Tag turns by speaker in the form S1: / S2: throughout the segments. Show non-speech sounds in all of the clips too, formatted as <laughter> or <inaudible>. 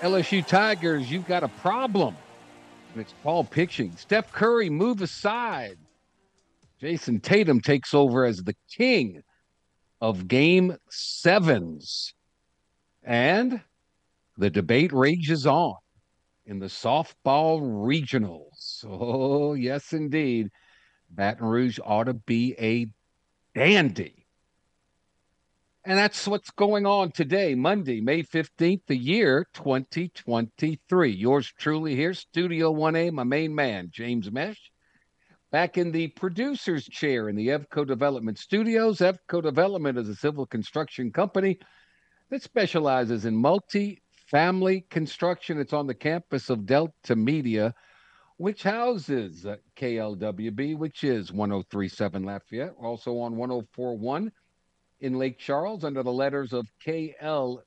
S1: LSU Tigers, you've got a problem. It's Paul pitching. Steph Curry, move aside. Jayson Tatum takes over as the king of game sevens. And the debate rages on in the softball regionals. Oh, yes, indeed. Baton Rouge ought to be a dandy. And that's what's going on today, Monday, May 15th, the year 2023. Yours truly here, Studio 1A, my main man, James Mesh, back in the producer's chair in the EVCO Development Studios. EVCO Development is a civil construction company that specializes in multi family construction. It's on the campus of Delta Media which houses KLWB, which is 1037 Lafayette, also on 1041 in Lake Charles under the letters of KLCJ.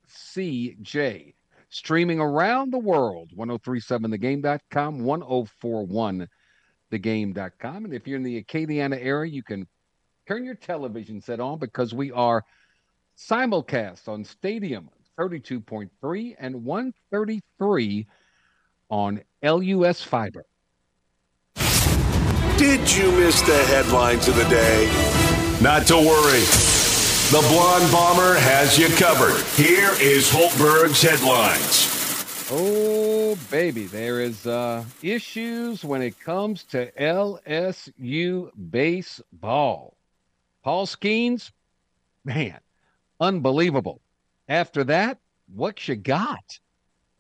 S1: Streaming around the world, 1037thegame.com, 1041thegame.com. And if you're in the Acadiana area, you can turn your television set on because we are simulcast on Stadium 32.3 and 133 on LUS Fiber.
S2: Did you miss the headlines of the day? Not to worry. The Blonde Bomber has you covered. Here is Hultberg's headlines.
S1: Oh, baby, there is uh, issues when it comes to LSU baseball. Paul Skenes, man, unbelievable. After that, what you got?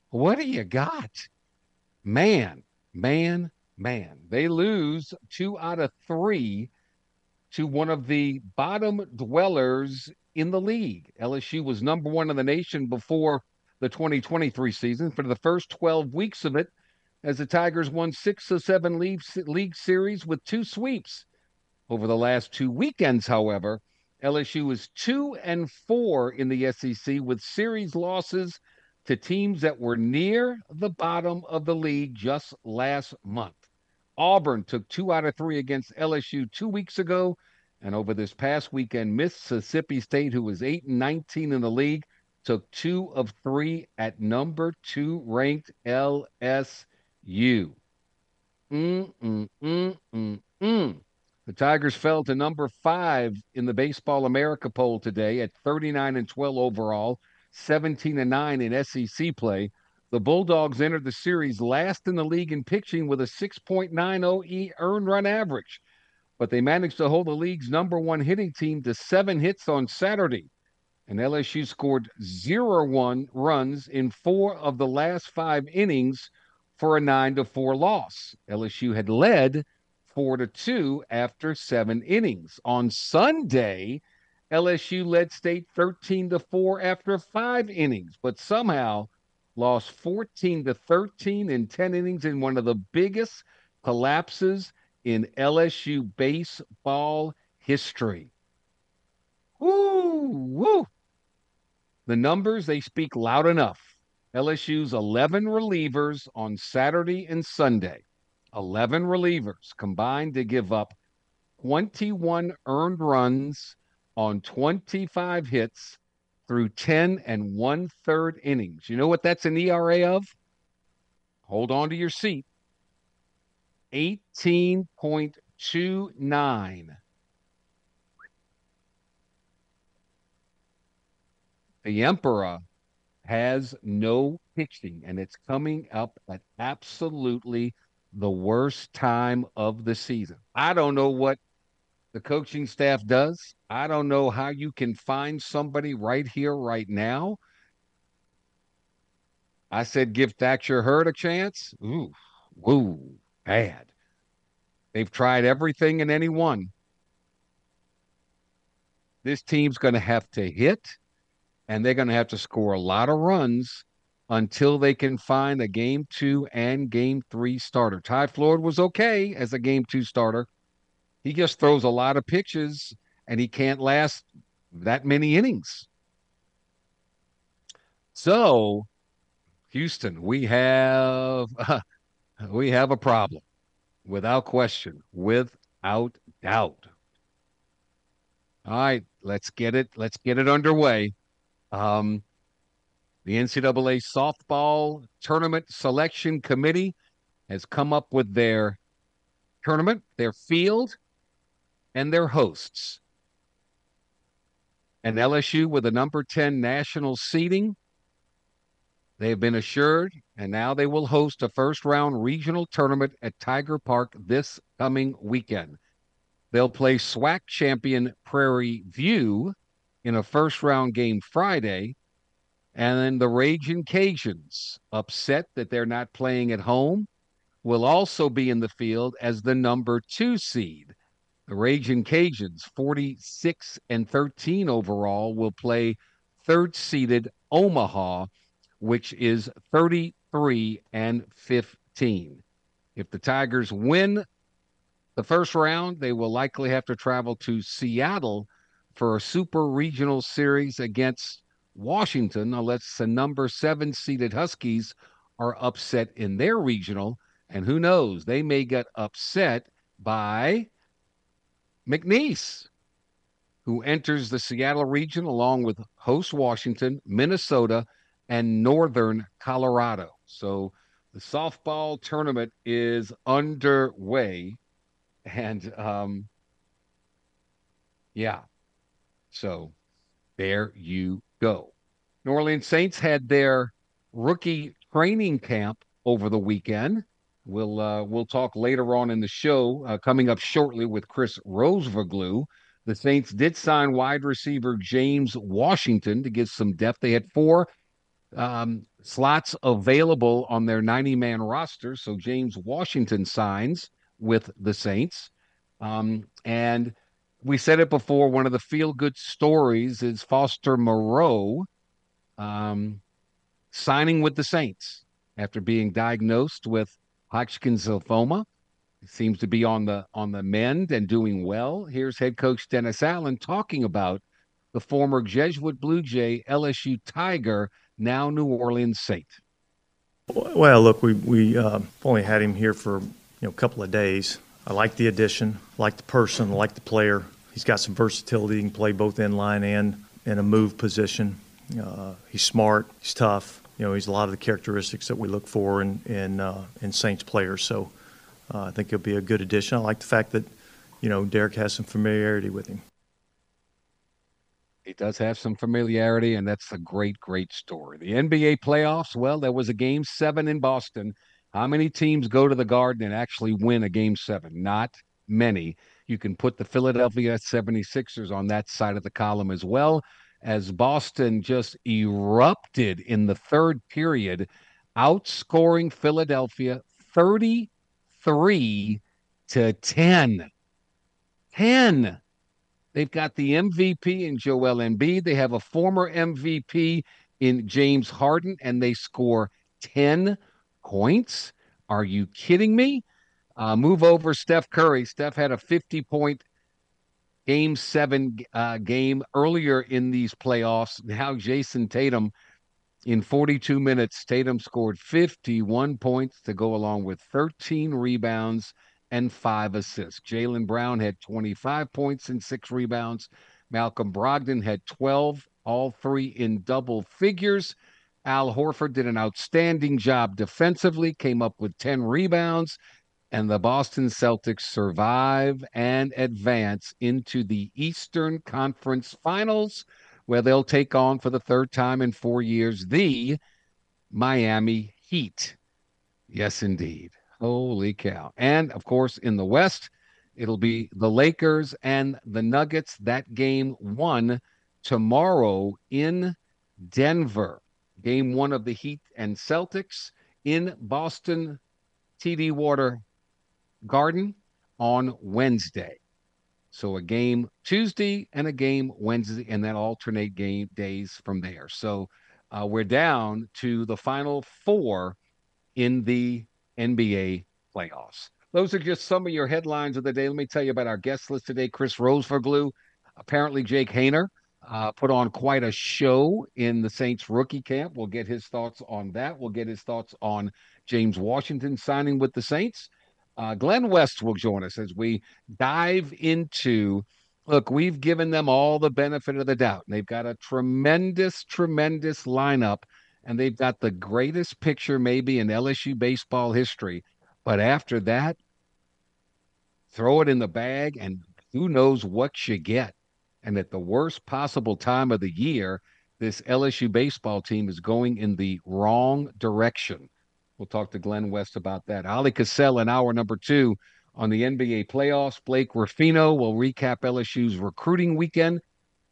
S1: What do you got? Man, man, man, they lose two out of three to one of the bottom dwellers in the league. LSU was number one in the nation before the 2023 season. For the first 12 weeks of it, as the Tigers won six of seven league, league series with two sweeps. Over the last two weekends, however, LSU is two and four in the SEC with series losses to teams that were near the bottom of the league just last month. Auburn took two out of three against LSU two weeks ago. And over this past weekend, Mississippi State, who was 8 and 19 in the league, took two of three at number two ranked LSU. Mm, mm, mm, mm, mm. The Tigers fell to number five in the Baseball America poll today at 39 and 12 overall, 17 and 9 in SEC play. The Bulldogs entered the series last in the league in pitching with a 6.90 E earned run average, but they managed to hold the league's number one hitting team to seven hits on Saturday. And LSU scored zero one runs in four of the last five innings for a nine to four loss. LSU had led four to two after seven innings. On Sunday, LSU led state 13 to four after five innings, but somehow lost 14 to 13 in 10 innings in one of the biggest collapses in LSU baseball history. Woo, woo. The numbers, they speak loud enough. LSU's 11 relievers on Saturday and Sunday, 11 relievers combined to give up 21 earned runs on 25 hits through 10 and one third innings. You know what that's an ERA of? Hold on to your seat. 18.29. The Emperor has no pitching, and it's coming up at absolutely the worst time of the season. I don't know what the coaching staff does. I don't know how you can find somebody right here, right now. I said, give Thatcher Hurd a chance. Ooh, woo, bad. They've tried everything and anyone. This team's going to have to hit, and they're going to have to score a lot of runs until they can find a game two and game three starter. Ty Floyd was okay as a game two starter. He just throws a lot of pitches and he can't last that many innings. So, Houston, we have uh, <laughs> we have a problem without question, without doubt. All right, let's get it. Let's get it underway. Um, the NCAA softball tournament selection committee has come up with their tournament, their field, and their hosts. And LSU with a number 10 national seeding. They have been assured, and now they will host a first round regional tournament at Tiger Park this coming weekend. They'll play SWAC champion Prairie View in a first round game Friday. And then the Raging Cajuns, upset that they're not playing at home, will also be in the field as the number two seed. The Raging Cajuns, 46 and 13 overall, will play third seeded Omaha, which is 33 and 15. If the Tigers win the first round, they will likely have to travel to Seattle for a super regional series against Washington, unless the number seven seeded Huskies are upset in their regional. And who knows, they may get upset by McNeese, who enters the Seattle region along with host Washington, Minnesota, and Northern Colorado. So the softball tournament is underway. And um, yeah, so there you go. New Orleans Saints had their rookie training camp over the weekend. We'll uh, we'll talk later on in the show, uh, coming up shortly with Chris Rosvoglou. The Saints did sign wide receiver James Washington to get some depth. They had four um, slots available on their 90 man roster. So James Washington signs with the Saints. Um, and we said it before one of the feel good stories is Foster Moreau um, signing with the Saints after being diagnosed with Hodgkin's lymphoma. Seems to be on the on the mend and doing well. Here's head coach Dennis Allen talking about the former Jesuit Blue Jay, LSU Tiger, now New Orleans Saint.
S3: Well, look, we we uh, only had him here for you know a couple of days. I like the addition, like the person, like the player. He's got some versatility. He can play both in line and in a move position. Uh, he's smart. He's tough. You know, he's a lot of the characteristics that we look for in in, uh, in Saints players. So uh, I think he'll be a good addition. I like the fact that you know Derek has some familiarity with him.
S1: He does have some familiarity, and that's a great, great story. The NBA playoffs. Well, there was a game seven in Boston. How many teams go to the Garden and actually win a game seven? Not many. You can put the Philadelphia 76ers on that side of the column as well, as Boston just erupted in the third period, outscoring Philadelphia 33 to 10. 10. They've got the MVP in Joel Embiid. They have a former MVP in James Harden, and they score 10 points. Are you kidding me? Uh, move over Steph Curry. Steph had a 50 point game seven uh, game earlier in these playoffs. Now, Jayson Tatum, in 42 minutes, Tatum scored 51 points to go along with 13 rebounds and five assists. Jaylen Brown had 25 points and six rebounds. Malcolm Brogdon had 12, all three in double figures. Al Horford did an outstanding job defensively, came up with 10 rebounds, and the Boston Celtics survive and advance into the Eastern Conference Finals, where they'll take on for the third time in four years the Miami Heat. Yes, indeed. Holy cow. And of course, in the West, it'll be the Lakers and the Nuggets. That game one tomorrow in Denver. Game one of the Heat and Celtics in Boston TD Water Garden on Wednesday. So a game Tuesday and a game Wednesday, and then alternate game days from there. So uh, we're down to the final four in the NBA playoffs. Those are just some of your headlines of the day. Let me tell you about our guest list today. Chris Rosvoglou, apparently Jake Haener uh, put on quite a show in the Saints rookie camp. We'll get his thoughts on that. We'll get his thoughts on James Washington signing with the Saints. Uh, Glenn West will join us as we dive into. Look, we've given them all the benefit of the doubt. They've got a tremendous, tremendous lineup, and they've got the greatest picture maybe in LSU baseball history. But after that, throw it in the bag, and who knows what you get. And at the worst possible time of the year, this LSU baseball team is going in the wrong direction. We'll talk to Glenn West about that. Ali Cassell in hour number two on the NBA playoffs. Blake Ruffino will recap LSU's recruiting weekend.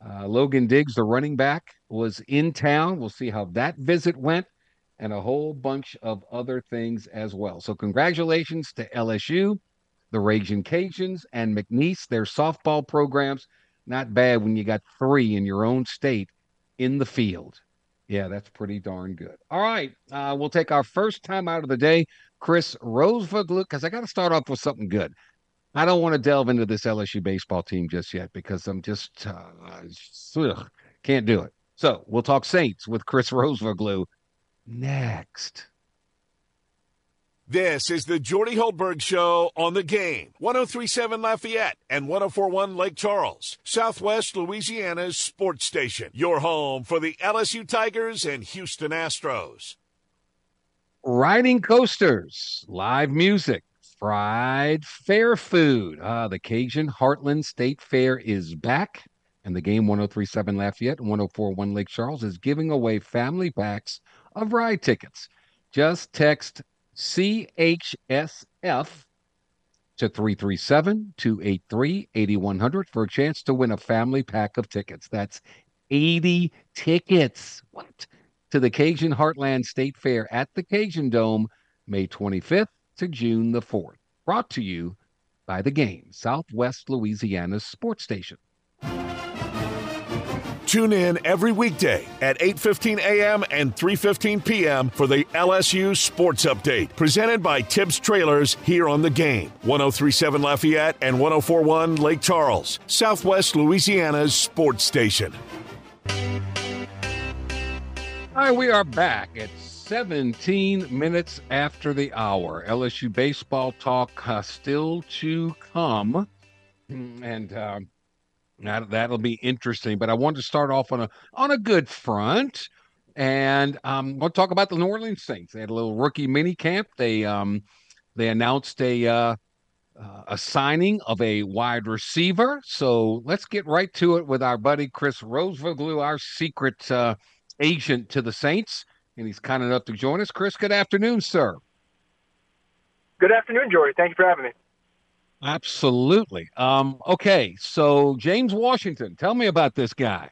S1: Uh, Logan Diggs, the running back, was in town. We'll see how that visit went and a whole bunch of other things as well. So, congratulations to LSU, the Raging Cajuns, and McNeese, their softball programs. Not bad when you got three in your own state in the field. Yeah, that's pretty darn good. All right. Uh, we'll take our first time out of the day. Chris Rosvoglou, because I got to start off with something good. I don't want to delve into this LSU baseball team just yet because I'm just uh, ugh, can't do it. So we'll talk Saints with Chris Rosvoglou next.
S2: This is the Jordy Hultberg Show on the game. 1037 Lafayette and 1041 Lake Charles, Southwest Louisiana's sports station. Your home for the LSU Tigers and Houston Astros.
S1: Riding coasters, live music, fried fair food. Ah, the Cajun Heartland State Fair is back. And the game 1037 Lafayette and 1041 Lake Charles is giving away family packs of ride tickets. Just text CHSF to 337 283 8100 for a chance to win a family pack of tickets. That's 80 tickets. What? To the Cajun Heartland State Fair at the Cajun Dome, May 25th to June the 4th. Brought to you by the game, Southwest Louisiana's sports station.
S2: Tune in every weekday at 8:15 a.m. and 3:15 p.m. for the LSU Sports Update, presented by Tibbs Trailers here on the game. 1037 Lafayette and 1041 Lake Charles, Southwest Louisiana's sports station.
S1: Right, we are back at 17 minutes after the hour. LSU baseball talk uh, still to come. And uh, that, that'll be interesting. But I wanted to start off on a on a good front. And um, we'll talk about the New Orleans Saints. They had a little rookie mini camp. They um, they announced a uh, uh, a signing of a wide receiver. So let's get right to it with our buddy Chris Rosvoglou, our secret uh, agent to the Saints, and he's kind enough to join us. Chris, good afternoon, sir.
S4: Good afternoon, Jory. Thank you for having me.
S1: Absolutely. Um, okay, so James Washington, tell me about this guy.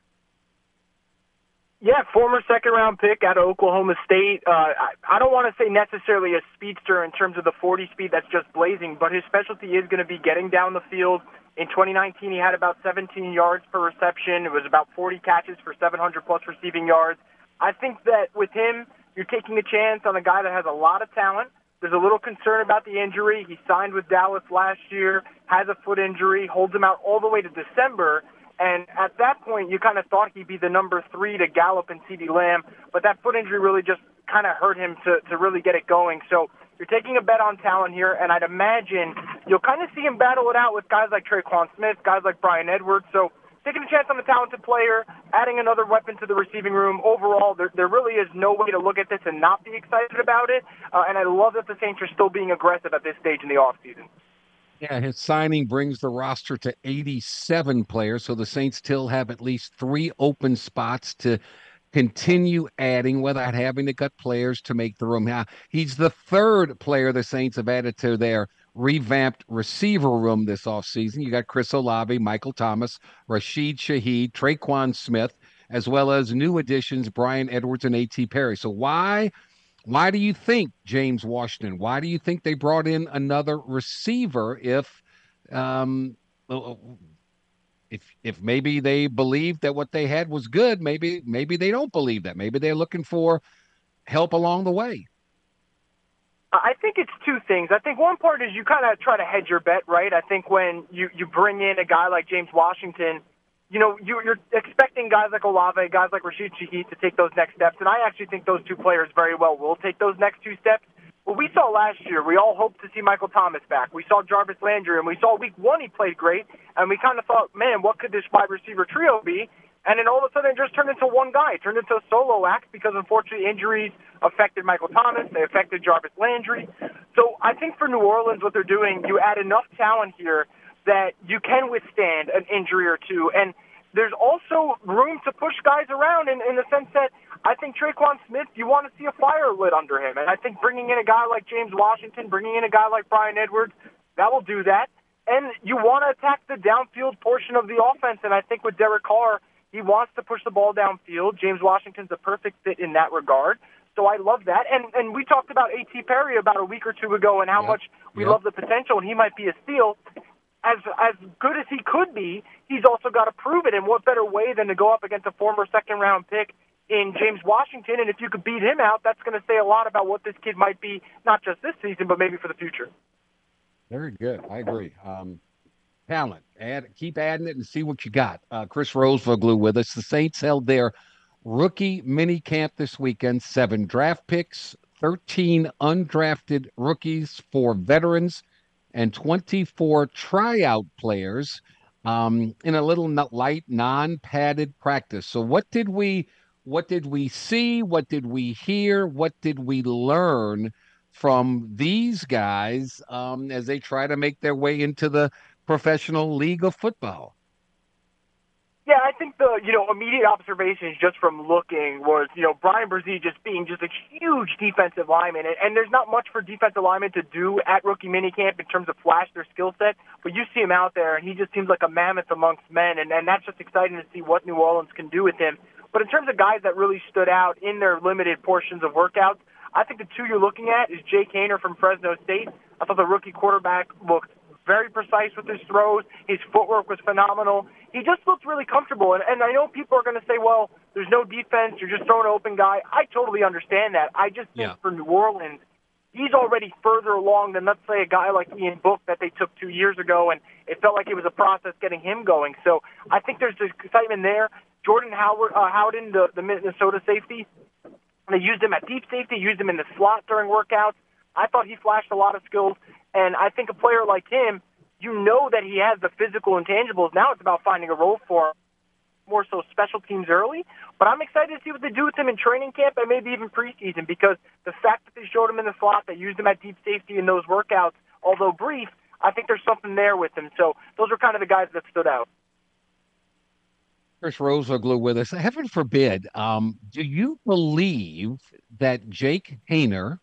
S4: Yeah, former second round pick out of Oklahoma State. Uh, I, I don't want to say necessarily a speedster in terms of the 40 speed that's just blazing, but his specialty is going to be getting down the field. In 2019, he had about 17 yards per reception. It was about 40 catches for 700 plus receiving yards. I think that with him, you're taking a chance on a guy that has a lot of talent. There's a little concern about the injury. He signed with Dallas last year, has a foot injury, holds him out all the way to December. And at that point, you kind of thought he'd be the number three to Gallup and CeeDee Lamb, but that foot injury really just kind of hurt him to, to really get it going. So you're taking a bet on talent here, and I'd imagine you'll kind of see him battle it out with guys like Tre'Quan Smith, guys like Bryan Edwards. So taking a chance on a talented player, adding another weapon to the receiving room. Overall, there, there really is no way to look at this and not be excited about it. Uh, and I love that the Saints are still being aggressive at this stage in the offseason.
S1: Yeah, his signing brings the roster to 87 players, so the Saints still have at least three open spots to continue adding without having to cut players to make the room. Now, he's the third player the Saints have added to their revamped receiver room this offseason. You got Chris Olave, Michael Thomas, Rashid Shaheed, Tre'Quan Smith, as well as new additions Bryan Edwards and A.T. Perry. So why why do you think James Washington? Why do you think they brought in another receiver if um, if if maybe they believe that what they had was good, maybe maybe they don't believe that. Maybe they're looking for help along the way.
S4: I think it's two things. I think one part is you kind of try to hedge your bet, right? I think when you you bring in a guy like James Washington, you know you, you're expecting guys like Olave, guys like Rashid Shaheed to take those next steps, and I actually think those two players very well will take those next two steps. What we saw last year, we all hoped to see Michael Thomas back. We saw Jarvis Landry, and we saw week one he played great, and we kind of thought, man, what could this wide receiver trio be? And then all of a sudden, it just turned into one guy. It turned into a solo act because unfortunately injuries affected Michael Thomas. They affected Jarvis Landry. So I think for New Orleans, what they're doing, you add enough talent here that you can withstand an injury or two. And there's also room to push guys around in, in the sense that I think Tre'Quan Smith, you want to see a fire lit under him. And I think bringing in a guy like James Washington, bringing in a guy like Bryan Edwards, that will do that. And you want to attack the downfield portion of the offense. And I think with Derek Carr, he wants to push the ball downfield. James Washington's a perfect fit in that regard. So I love that. And and we talked about A.T. Perry about a week or two ago and how yep. much we yep. love the potential and he might be a steal as as good as he could be, he's also got to prove it. And what better way than to go up against a former second round pick in James Washington? And if you could beat him out, that's going to say a lot about what this kid might be, not just this season, but maybe for the future.
S1: Very good. I agree. Um, talent. Add, keep adding it and see what you got. Uh, Chris Rosvoglou with us. The Saints held their rookie mini camp this weekend. Seven draft picks, 13 undrafted rookies, four veterans and 24 tryout players um, in a little light, non-padded practice. So, what did we, what did we see? What did we hear? What did we learn from these guys um, as they try to make their way into the professional league of football?
S4: Yeah, I think the you know immediate observations just from looking was you know Bryan Bresee just being just a huge defensive lineman, and, and there's not much for defensive linemen to do at rookie minicamp in terms of flash their skill set, but you see him out there, and he just seems like a mammoth amongst men, and, and that's just exciting to see what New Orleans can do with him. But in terms of guys that really stood out in their limited portions of workouts, I think the two you're looking at is Jake Haener from Fresno State. I thought the rookie quarterback looked very precise with his throws. His footwork was phenomenal. He just looked really comfortable. And, and I know people are going to say, well, there's no defense. You're just throwing an open guy. I totally understand that. I just think yeah. for New Orleans, he's already further along than, let's say, a guy like Ian Book that they took two years ago, and it felt like it was a process getting him going. So I think there's excitement there. Jordan Howard, uh, Howden, the, the Minnesota safety, they used him at deep safety, used him in the slot during workouts. I thought he flashed a lot of skills. And I think a player like him, you know that he has the physical intangibles. Now it's about finding a role for him, more so special teams early. But I'm excited to see what they do with him in training camp and maybe even preseason because the fact that they showed him in the slot, they used him at deep safety in those workouts, although brief, I think there's something there with him. So those are kind of the guys that stood out.
S1: Chris Rosvoglou with us. Heaven forbid, um, do you believe that Jake Haener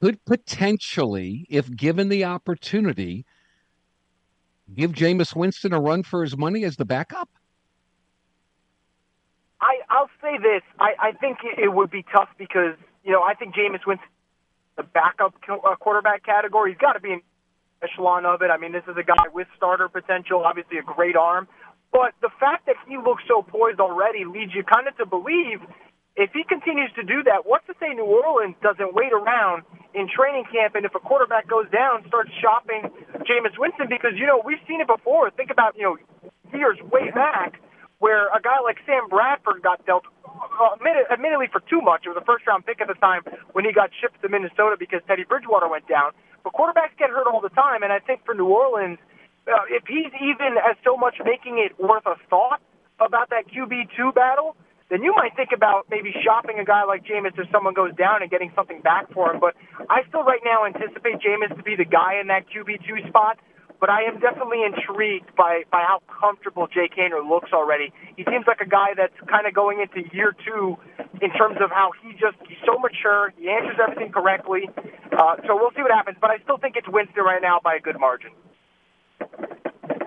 S1: could potentially, if given the opportunity, give Jameis Winston a run for his money as the backup?
S4: I, I'll say this. I, I think it would be tough because, you know, I think Jameis Winston, the backup uh, quarterback category, he's got to be in echelon of it. I mean, this is a guy with starter potential, obviously a great arm. But the fact that he looks so poised already leads you kind of to believe if he continues to do that, what's to say New Orleans doesn't wait around in training camp and if a quarterback goes down, starts shopping Jameis Winston because, you know, we've seen it before. Think about, you know, years way back where a guy like Sam Bradford got dealt uh, admittedly for too much. It was a first round pick at the time when he got shipped to Minnesota because Teddy Bridgewater went down. But quarterbacks get hurt all the time, and I think for New Orleans, uh, if he's even as so much making it worth a thought about that QB two battle, then you might think about maybe shopping a guy like Jameis if someone goes down and getting something back for him. But I still right now anticipate Jameis to be the guy in that QB two spot. But I am definitely intrigued by by how comfortable Jake Haener looks already. He seems like a guy that's kind of going into year two in terms of how he just he's so mature. He answers everything correctly. Uh, so we'll see what happens. But I still think it's Winston right now by a good margin.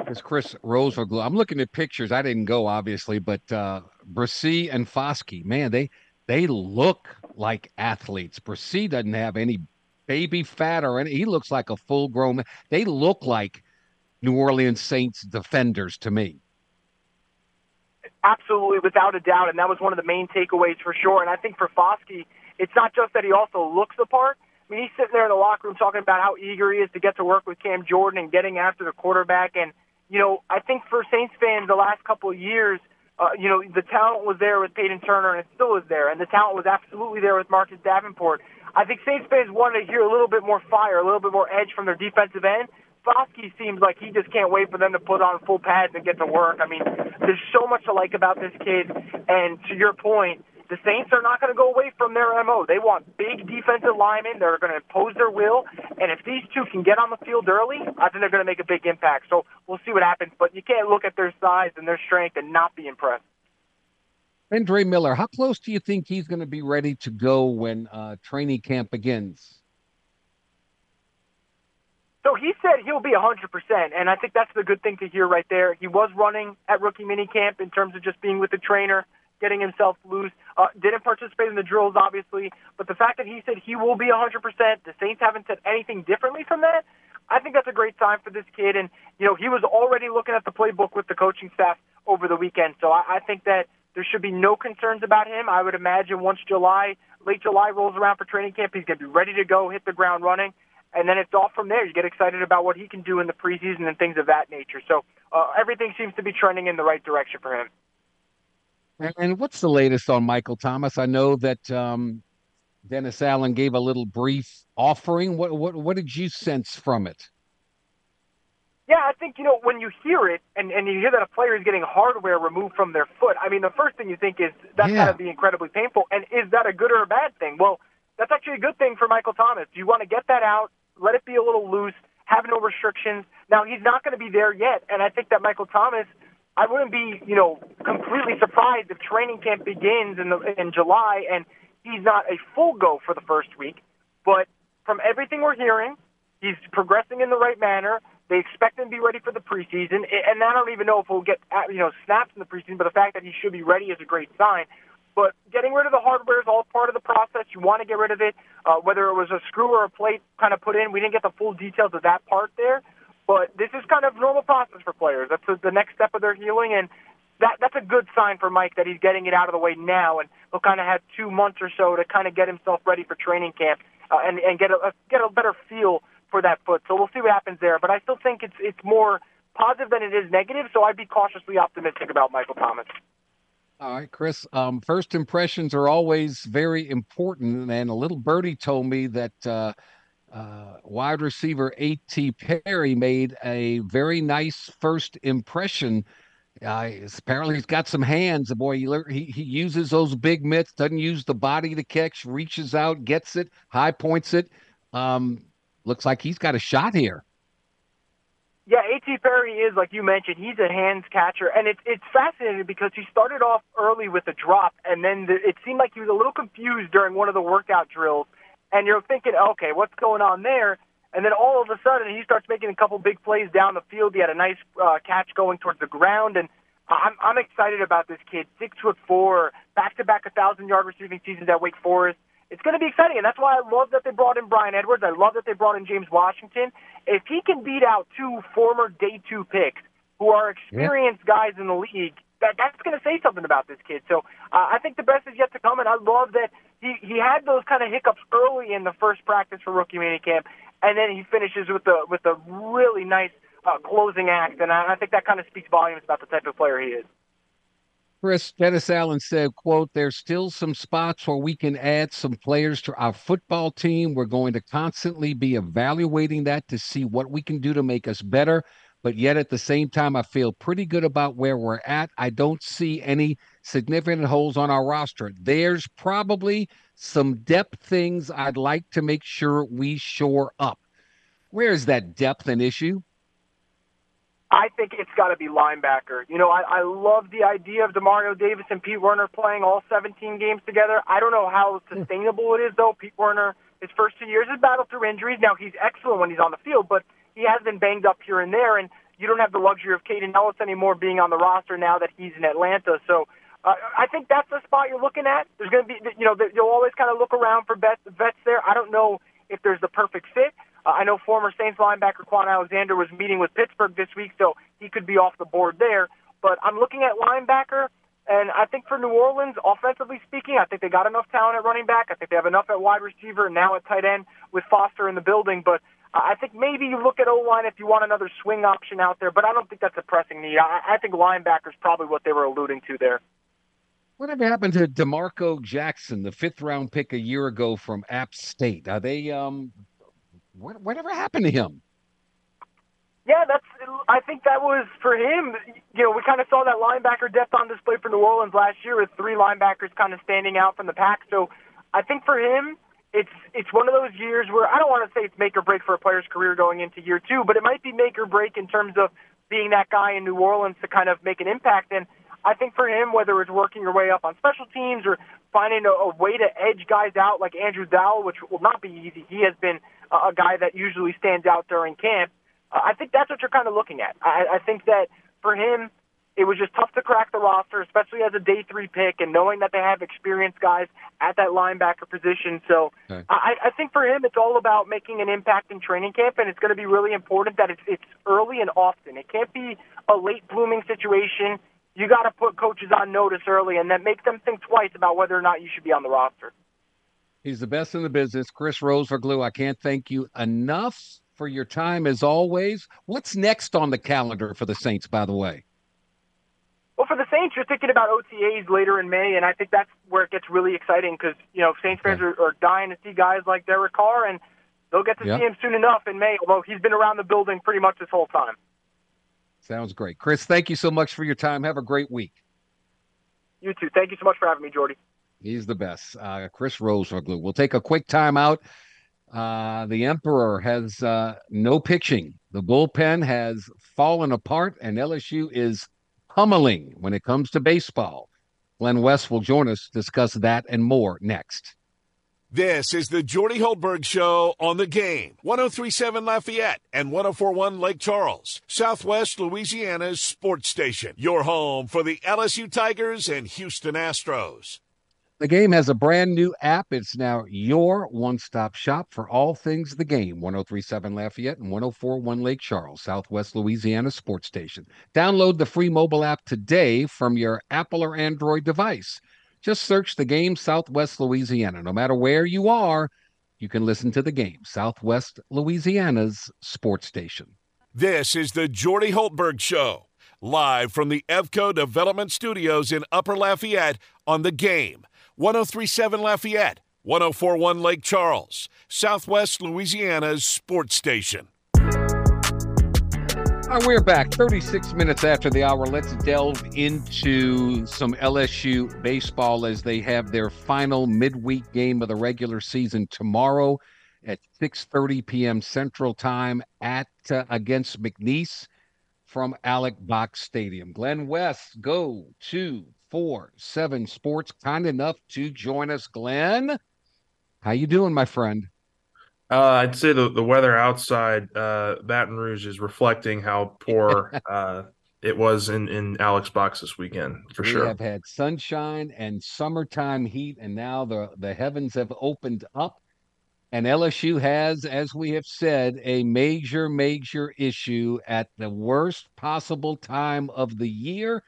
S1: It's Chris Rosvoglou. I'm looking at pictures. I didn't go, obviously, but uh, Bresee and Foskey, man, they they look like athletes. Bresee doesn't have any baby fat or any. He looks like a full grown man. They look like New Orleans Saints defenders to me.
S4: Absolutely, without a doubt, and that was one of the main takeaways for sure. And I think for Foskey, it's not just that he also looks the part. I mean, he's sitting there in the locker room talking about how eager he is to get to work with Cam Jordan and getting after the quarterback. And you know, I think for Saints fans, the last couple of years, uh, you know, the talent was there with Peyton Turner, and it still is there, and the talent was absolutely there with Marcus Davenport. I think Saints fans wanted to hear a little bit more fire, a little bit more edge from their defensive end. Foskey seems like he just can't wait for them to put on full pads and get to work. I mean, there's so much to like about this kid, and to your point, the Saints are not going to go away from their MO. They want big defensive linemen. They're going to impose their will. And if these two can get on the field early, I think they're going to make a big impact. So we'll see what happens. But you can't look at their size and their strength and not be impressed.
S1: Andre Miller, how close do you think he's going to be ready to go when uh, training camp begins?
S4: So he said he'll be 100%, and I think that's the good thing to hear right there. He was running at rookie minicamp in terms of just being with the trainer, getting himself loose. Uh, didn't participate in the drills, obviously, but the fact that he said he will be 100%, the Saints haven't said anything differently from that. I think that's a great sign for this kid, and you know he was already looking at the playbook with the coaching staff over the weekend, so I, I think that there should be no concerns about him. I would imagine once July, late July rolls around for training camp, he's going to be ready to go, hit the ground running, and then it's off from there. You get excited about what he can do in the preseason and things of that nature. So uh, everything seems to be trending in the right direction for him.
S1: And what's the latest on Michael Thomas? I know that um, Dennis Allen gave a little brief offering. What what what did you sense from it?
S4: Yeah, I think you know when you hear it and and you hear that a player is getting hardware removed from their foot. I mean, the first thing you think is that's yeah. got to be incredibly painful. And is that a good or a bad thing? Well, that's actually a good thing for Michael Thomas. You want to get that out, let it be a little loose, have no restrictions. Now he's not going to be there yet, and I think that Michael Thomas. I wouldn't be, you know, completely surprised if training camp begins in the in July and he's not a full go for the first week. But from everything we're hearing, he's progressing in the right manner. They expect him to be ready for the preseason, and I don't even know if we'll get you know snaps in the preseason. But the fact that he should be ready is a great sign. But getting rid of the hardware is all part of the process. You want to get rid of it, uh, whether it was a screw or a plate kind of put in. We didn't get the full details of that part there, but this is kind of normal process for players. That's the next step of their healing, and that that's a good sign for Mike that he's getting it out of the way now, and he'll kind of have two months or so to kind of get himself ready for training camp uh, and and get a get a better feel for that foot. So we'll see what happens there. But I still think it's it's more positive than it is negative. So I'd be cautiously optimistic about Michael Thomas.
S1: All right, Chris. Um, first impressions are always very important, and a little birdie told me that uh, uh, wide receiver A.T. Perry made a very nice first impression. Uh, apparently, he's got some hands. The boy, he, he uses those big mitts, doesn't use the body to catch, reaches out, gets it, high points it. Um, looks like he's got a shot here.
S4: Yeah, A.T. Perry is like you mentioned. He's a hands catcher, and it's it's fascinating because he started off early with a drop, and then the, it seemed like he was a little confused during one of the workout drills. And you're thinking, okay, what's going on there? And then all of a sudden, he starts making a couple big plays down the field. He had a nice uh, catch going towards the ground, and I'm I'm excited about this kid. Six foot four, back to back a thousand yard receiving seasons at Wake Forest it's going to be exciting, and that's why I love that they brought in Bryan Edwards. I love that they brought in James Washington. If he can beat out two former day two picks who are experienced yeah. guys in the league, that that's going to say something about this kid. So uh, I think the best is yet to come, and I love that he he had those kind of hiccups early in the first practice for rookie minicamp, and then he finishes with a with a really nice uh, closing act, and I, I think that kind of speaks volumes about the type of player he is.
S1: Chris Dennis Allen said, quote, there's still some spots where we can add some players to our football team. We're going to constantly be evaluating that to see what we can do to make us better. But yet at the same time, I feel pretty good about where we're at. I don't see any significant holes on our roster. There's probably some depth things I'd like to make sure we shore up. Where's that depth an issue?
S4: I think it's got to be linebacker. You know, I, I love the idea of Demario Davis and Pete Werner playing all 17 games together. I don't know how hmm. sustainable it is, though. Pete Werner, his first two years, has battled through injuries. Now, he's excellent when he's on the field, but he has been banged up here and there, and you don't have the luxury of Kaden Elliss anymore being on the roster now that he's in Atlanta. So uh, I think that's the spot you're looking at. There's going to be, you know, you'll always kind of look around for vets, vets there. I don't know if there's the perfect fit. Uh, I know former Saints linebacker Kwon Alexander was meeting with Pittsburgh this week, so he could be off the board there. But I'm looking at linebacker, and I think for New Orleans, offensively speaking, I think they got enough talent at running back. I think they have enough at wide receiver and now at tight end with Foster in the building. But I think maybe you look at O line if you want another swing option out there, but I don't think that's a pressing need. I, I think linebacker's is probably what they were alluding to there.
S1: Whatever happened to D'Marco Jackson, the fifth round pick a year ago from App State? Are they um what, whatever happened to him?
S4: Yeah, that's. I think that was for him. You know, we kind of saw that linebacker depth on display for New Orleans last year with three linebackers kind of standing out from the pack. So I think for him, it's it's one of those years where I don't want to say it's make or break for a player's career going into year two, but it might be make or break in terms of being that guy in New Orleans to kind of make an impact. And I think for him, whether it's working your way up on special teams or finding a, a way to edge guys out like Andrew Dowell, which will not be easy, he has been a, a guy that usually stands out during camp. Uh, I think that's what you're kind of looking at. I, I think that for him, it was just tough to crack the roster, especially as a day three pick, and knowing that they have experienced guys at that linebacker position. So okay. I, I think for him, it's all about making an impact in training camp, and it's going to be really important that it's, it's early and often. It can't be a late blooming situation. You got to put coaches on notice early, and then make them think twice about whether or not you should be on the roster.
S1: He's the best in the business, Chris Rosvoglou. I can't thank you enough for your time as always. What's next on the calendar for the Saints, by the way?
S4: Well, for the Saints, you're thinking about OTAs later in May, and I think that's where it gets really exciting because you know Saints fans are, are dying to see guys like Derek Carr, and they'll get to yep. see him soon enough in May. Although he's been around the building pretty much this whole time.
S1: Sounds great, Chris. Thank you so much for your time. Have a great week.
S4: You too. Thank you so much for having me, Jordy.
S1: He's the best. Uh, Chris Rosvoglou. We'll take a quick timeout. Uh, the Emperor has uh, no pitching. The bullpen has fallen apart, and LSU is pummeling when it comes to baseball. Glenn West will join us to discuss that and more next.
S2: This is the Jordy Hultberg Show on the game. 1037 Lafayette and 1041 Lake Charles, Southwest Louisiana's sports station. Your home for the LSU Tigers and Houston Astros.
S1: The game has a brand new app. It's now your one stop shop for all things the game. 1037 Lafayette and 1041 Lake Charles, Southwest Louisiana Sports Station. Download the free mobile app today from your Apple or Android device. Just search the game Southwest Louisiana. No matter where you are, you can listen to the game, Southwest Louisiana's sports station.
S2: This is the Jordy Hultberg Show, live from the Evco Development Studios in Upper Lafayette on the game 1037 Lafayette, 1041 Lake Charles, Southwest Louisiana's sports station.
S1: We're back 36 minutes after the hour. Let's delve into some LSU baseball as they have their final midweek game of the regular season tomorrow at 6:30 p.m. Central Time at uh, against McNeese from Alex Box Stadium. Glenn West, go to four seven sports kind enough to join us glenn. How you doing my friend?
S5: Uh, i'd say the, the weather outside uh, baton rouge is reflecting how poor <laughs> uh, it was in, in alex box this weekend for
S1: we
S5: sure.
S1: we have had sunshine and summertime heat and now the, the heavens have opened up and lsu has as we have said a major major issue at the worst possible time of the year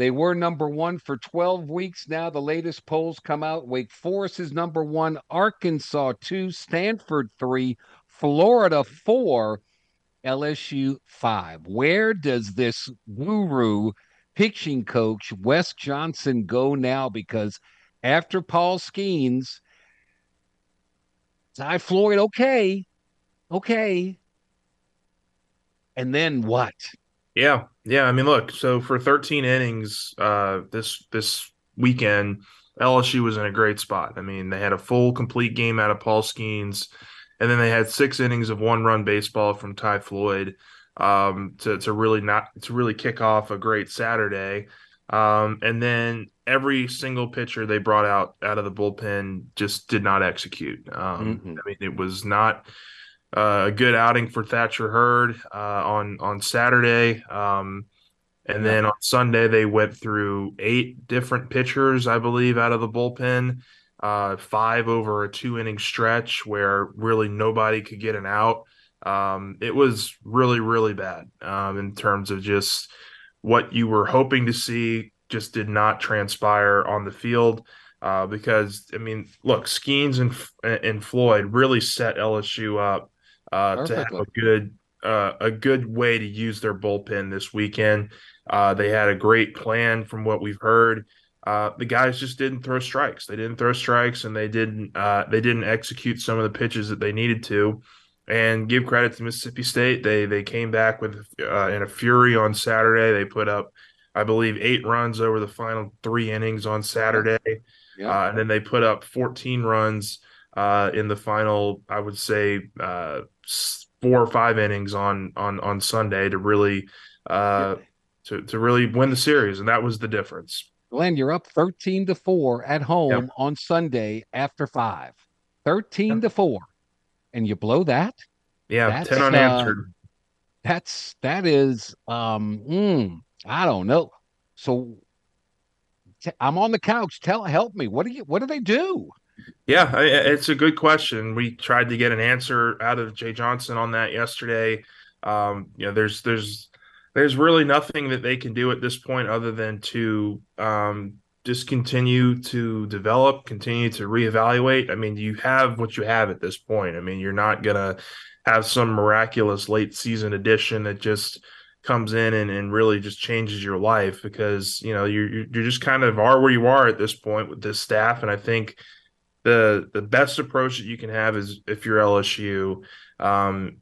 S1: they were number one for 12 weeks now. The latest polls come out. Wake Forest is number one, Arkansas two, Stanford three, Florida four, LSU five. Where does this guru pitching coach, Wes Johnson, go now? Because after Paul Skenes, Ty Floyd, okay, okay. And then what?
S5: Yeah, yeah. I mean, look. So for 13 innings, uh, this this weekend, LSU was in a great spot. I mean, they had a full, complete game out of Paul Skenes, and then they had six innings of one-run baseball from Ty Floyd um, to to really not to really kick off a great Saturday. Um, and then every single pitcher they brought out out of the bullpen just did not execute. Um, mm-hmm. I mean, it was not uh, a good outing for Thatcher Hurd uh, on on Saturday, um, and then on Sunday they went through eight different pitchers, I believe, out of the bullpen. uh, five over a two inning stretch where really nobody could get an out. Um, it was really, really bad um, in terms of just what you were hoping to see just did not transpire on the field. Uh, because I mean, look, Skenes and and Floyd really set LSU up uh, to have a good uh, a good way to use their bullpen this weekend. Uh, they had a great plan from what we've heard. Uh, the guys just didn't throw strikes. They didn't throw strikes, and they didn't uh, they didn't execute some of the pitches that they needed to. And give credit to Mississippi State. They they came back with uh, in a fury on Saturday. They put up, I believe, eight runs over the final three innings on Saturday, yeah. Uh, and then they put up 14 runs uh, in the final. I would say uh, four or five innings on on on Sunday to really uh, to to really win the series, and that was the difference.
S1: Glenn, you're up 13 to 4 at home yep. on Sunday after five. 13 yep. to 4. And you blow that?
S5: Yeah, that's, 10 unanswered. Uh,
S1: that's that is um mm, I don't know. So t- I'm on the couch. Tell help me. What do you what do they do?
S5: Yeah, it's a good question. We tried to get an answer out of Jay Johnson on that yesterday. Um, you know, there's there's there's really nothing that they can do at this point other than to um, just continue to develop, continue to reevaluate. I mean, you have what you have at this point. I mean, you're not gonna have some miraculous late season addition that just comes in and, and really just changes your life because you know you you just kind of are where you are at this point with this staff, and I think the the best approach that you can have is if you're LSU. Um,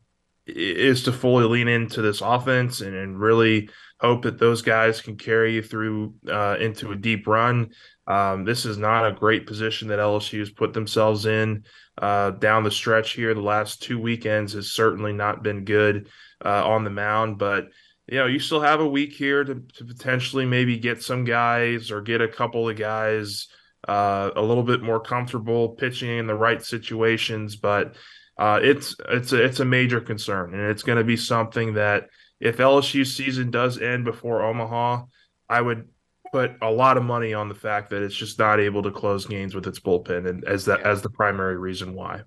S5: is to fully lean into this offense and, and really hope that those guys can carry you through uh, into a deep run. Um, this is not a great position that LSU has put themselves in uh, down the stretch here. The last two weekends has certainly not been good uh, on the mound, but you know you still have a week here to, to potentially maybe get some guys or get a couple of guys uh, a little bit more comfortable pitching in the right situations, but uh, it's it's a, it's a major concern, and it's going to be something that if LSU season does end before Omaha, I would put a lot of money on the fact that it's just not able to close games with its bullpen, and as that yeah. as the primary reason why.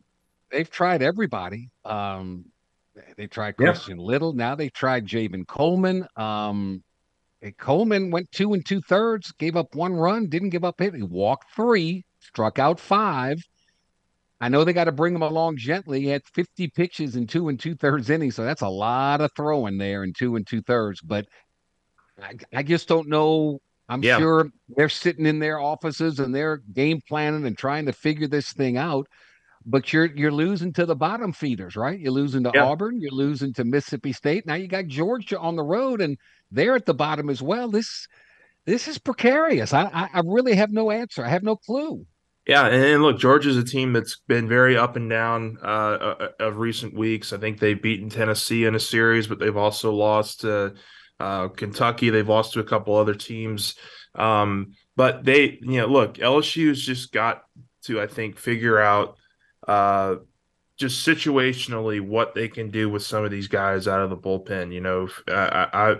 S1: They've tried everybody. Um, they tried Christian yeah. Little. Now they tried Javen Coleman. Um, Coleman went two and two thirds, gave up one run, didn't give up hit. He walked three, struck out five. I know they got to bring him along gently. He had 50 pitches in two and two thirds innings, so that's a lot of throwing there in two and two thirds. But I, I just don't know. I'm yeah. sure they're sitting in their offices and they're game planning and trying to figure this thing out. But you're you're losing to the bottom feeders, right? You're losing to yeah. Auburn, you're losing to Mississippi State. Now you got Georgia on the road, and they're at the bottom as well. This this is precarious. I, I, I really have no answer. I have no clue.
S5: Yeah, and, look, Georgia's a team that's been very up and down uh, uh, of recent weeks. I think they've beaten Tennessee in a series, but they've also lost to uh, Kentucky. They've lost to a couple other teams. Um, but they, you know, look, LSU's just got to, I think, figure out uh, just situationally what they can do with some of these guys out of the bullpen. You know, I, I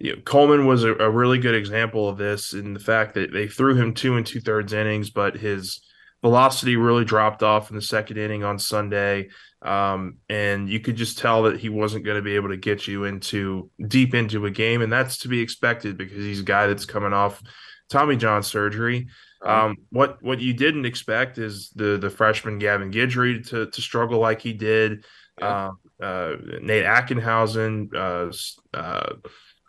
S5: you know, Coleman was a, a, really good example of this in the fact that they threw him two and two thirds innings, but his velocity really dropped off in the second inning on Sunday. Um, and you could just tell that he wasn't going to be able to get you into deep into a game. And that's to be expected because he's a guy that's coming off Tommy John surgery. Um, what what you didn't expect is the the freshman Gavin Guidry to to struggle like he did. Yeah. Uh, uh, Nate Ackenhausen, uh, uh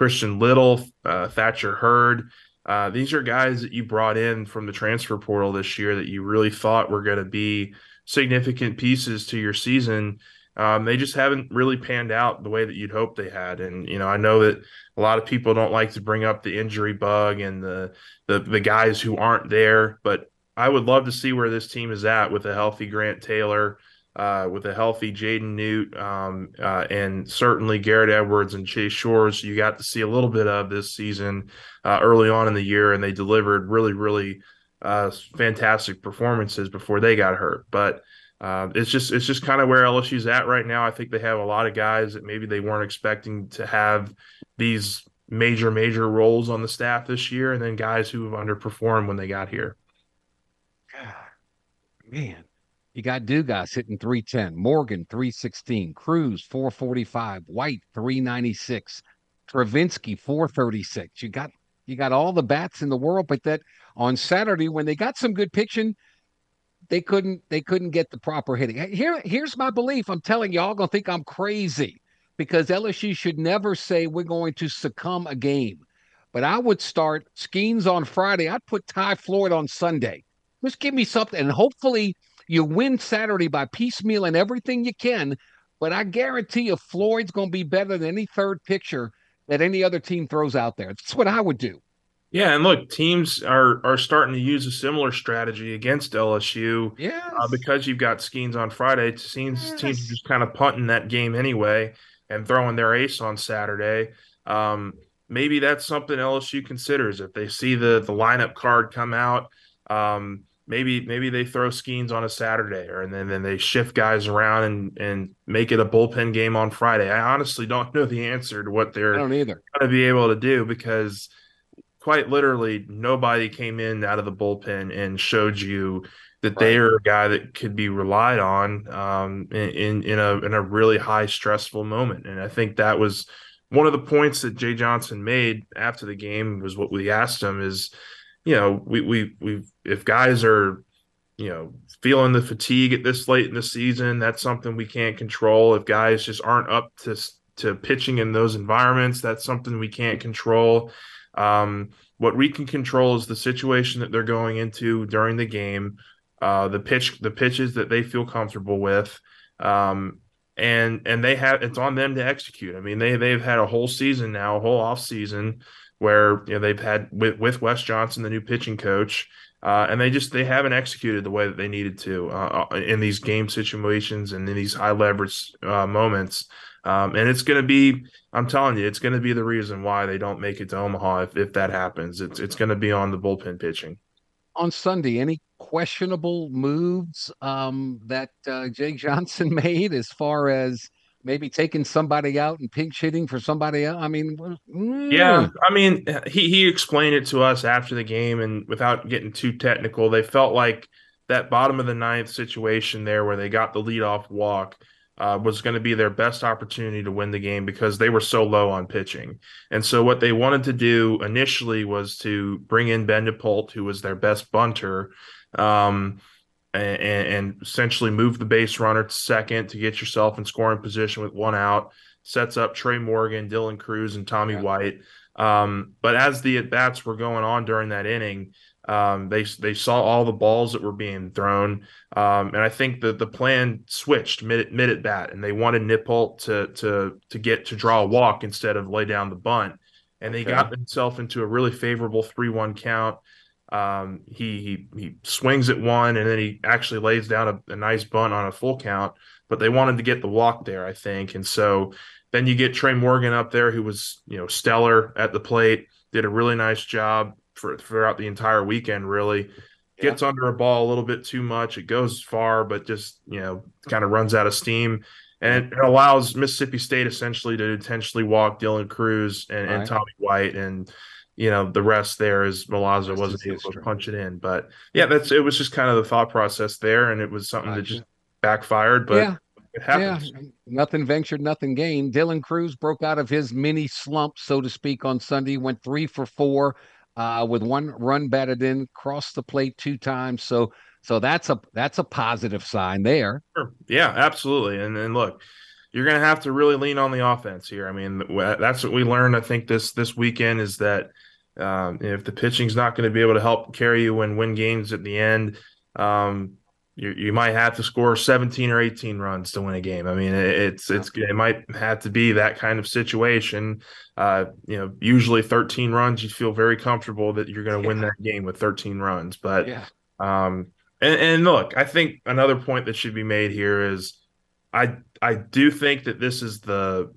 S5: Christian Little, uh, Thatcher Hurd. Uh, these are guys that you brought in from the transfer portal this year that you really thought were going to be significant pieces to your season. Um, they just haven't really panned out the way that you'd hope they had. And you know, I know that a lot of people don't like to bring up the injury bug and the the, the guys who aren't there, but I would love to see where this team is at with a healthy Grant Taylor, uh, with a healthy Jaden Noot, um, uh, and certainly Garrett Edwards and Chase Shores. You got to see a little bit of this season uh, early on in the year, and they delivered really, really uh, fantastic performances before they got hurt. But uh, it's just it's just kind of where LSU's at right now. I think they have a lot of guys that maybe they weren't expecting to have these major major roles on the staff this year, and then guys who have underperformed when they got here.
S1: God, man, you got Dugas hitting 310, Morgan 316, Crews 445, White 396, Travinski 436. You got you got all the bats in the world, but that on Saturday when they got some good pitching, they couldn't they couldn't get the proper hitting. Here here's my belief. I'm telling y'all gonna think I'm crazy because LSU should never say we're going to succumb a game. But I would start Skenes on Friday. I'd put Ty Floyd on Sunday. Just give me something, and hopefully you win Saturday by piecemeal and everything you can. But I guarantee you, Floyd's going to be better than any third pitcher that any other team throws out there. That's what I would do.
S5: Yeah, and look, teams are are starting to use a similar strategy against LSU.
S1: Yeah,
S5: uh, because you've got Skenes on Friday. It seems yes. teams are just kind of punting that game anyway and throwing their ace on Saturday. Um, maybe that's something LSU considers if they see the the lineup card come out. Um, maybe maybe they throw Skenes on a Saturday, or and then, then they shift guys around and and make it a bullpen game on Friday. I honestly don't know the answer to what they're going to be able to do because quite literally nobody came in out of the bullpen and showed you that right. they are a guy that could be relied on um, in in a in a really high stressful moment. And I think that was one of the points that Jay Johnson made after the game was what we asked him is, you know, we we we if guys are, you know, feeling the fatigue at this late in the season, that's something we can't control. If guys just aren't up to to pitching in those environments, that's something we can't control. Um, what we can control is the situation that they're going into during the game, uh, the pitch, the pitches that they feel comfortable with, um, and and they have it's on them to execute. I mean, they they've had a whole season now, a whole off season where you know they've had with with Wes Johnson, the new pitching coach. Uh, and they just they haven't executed the way that they needed to uh, uh in these game situations and in these high leverage uh, moments. Um, and it's going to be, I'm telling you, it's going to be the reason why they don't make it to Omaha if, if that happens. It's it's going to be on the bullpen pitching.
S1: On Sunday, any questionable moves um, that uh, Jake Johnson <laughs> made as far as maybe taking somebody out and pinch hitting for somebody else? I mean,
S5: mm. yeah, I mean, he he explained it to us after the game, and without getting too technical, they felt like that bottom of the ninth situation there where they got the leadoff walk uh, was going to be their best opportunity to win the game because they were so low on pitching. And so what they wanted to do initially was to bring in Ben Nippolt, who was their best bunter, um, and, and, essentially move the base runner to second to get yourself in scoring position with one out. Sets up Trey Morgan, Dylan Crews, and Tommy yeah. White. Um, but as the at bats were going on during that inning, um, they they saw all the balls that were being thrown, um, and I think that the plan switched mid mid at bat, and they wanted Nippolt to to to get to draw a walk instead of lay down the bunt, and they got themselves into a really favorable three one count. Um, he, he he swings at one, and then he actually lays down a, a nice bunt on a full count. But they wanted to get the walk there, I think, and so then you get Trey Morgan up there, who was you know stellar at the plate, did a really nice job for throughout the entire weekend. Really yeah. gets under a ball a little bit too much. It goes far, but just you know kind of runs out of steam. And it allows Mississippi State essentially to intentionally walk Dylan Crews and, and Tommy White and you know the rest there is Milazzo wasn't able to punch it in. But yeah, that's it was just kind of the thought process there, and it was something that just backfired. But yeah. it happens. Yeah.
S1: Nothing ventured, nothing gained. Dylan Crews broke out of his mini slump, so to speak, on Sunday. Went three for four uh, with one run batted in, crossed the plate two times. So so that's a that's a positive sign there.
S5: Sure. Yeah, absolutely. And then look, you're going to have to really lean on the offense here. I mean, that's what we learned. I think this this weekend is that um, if the pitching's not going to be able to help carry you and win games at the end, um, you, you might have to score 17 or 18 runs to win a game. I mean, it's it's it might have to be that kind of situation. Uh, you know, usually 13 runs, you feel very comfortable that you're going to yeah. win that game with 13 runs. But yeah. um, and, and look, I think another point that should be made here is I I do think that this is the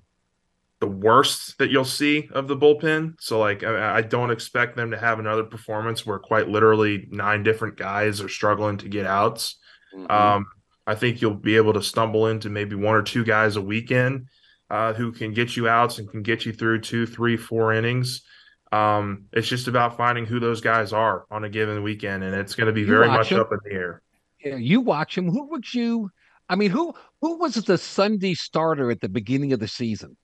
S5: the worst that you'll see of the bullpen. So like I, I, don't expect them to have another performance where quite literally nine different guys are struggling to get outs. Mm-hmm. Um, I think you'll be able to stumble into maybe one or two guys a weekend uh, who can get you outs and can get you through two, three, four innings. Um, it's just about finding who those guys are on a given weekend, and it's going to be very much them. up in the air.
S1: Yeah, you watch him. Who would you? I mean, who who was the Sunday starter at the beginning of the season?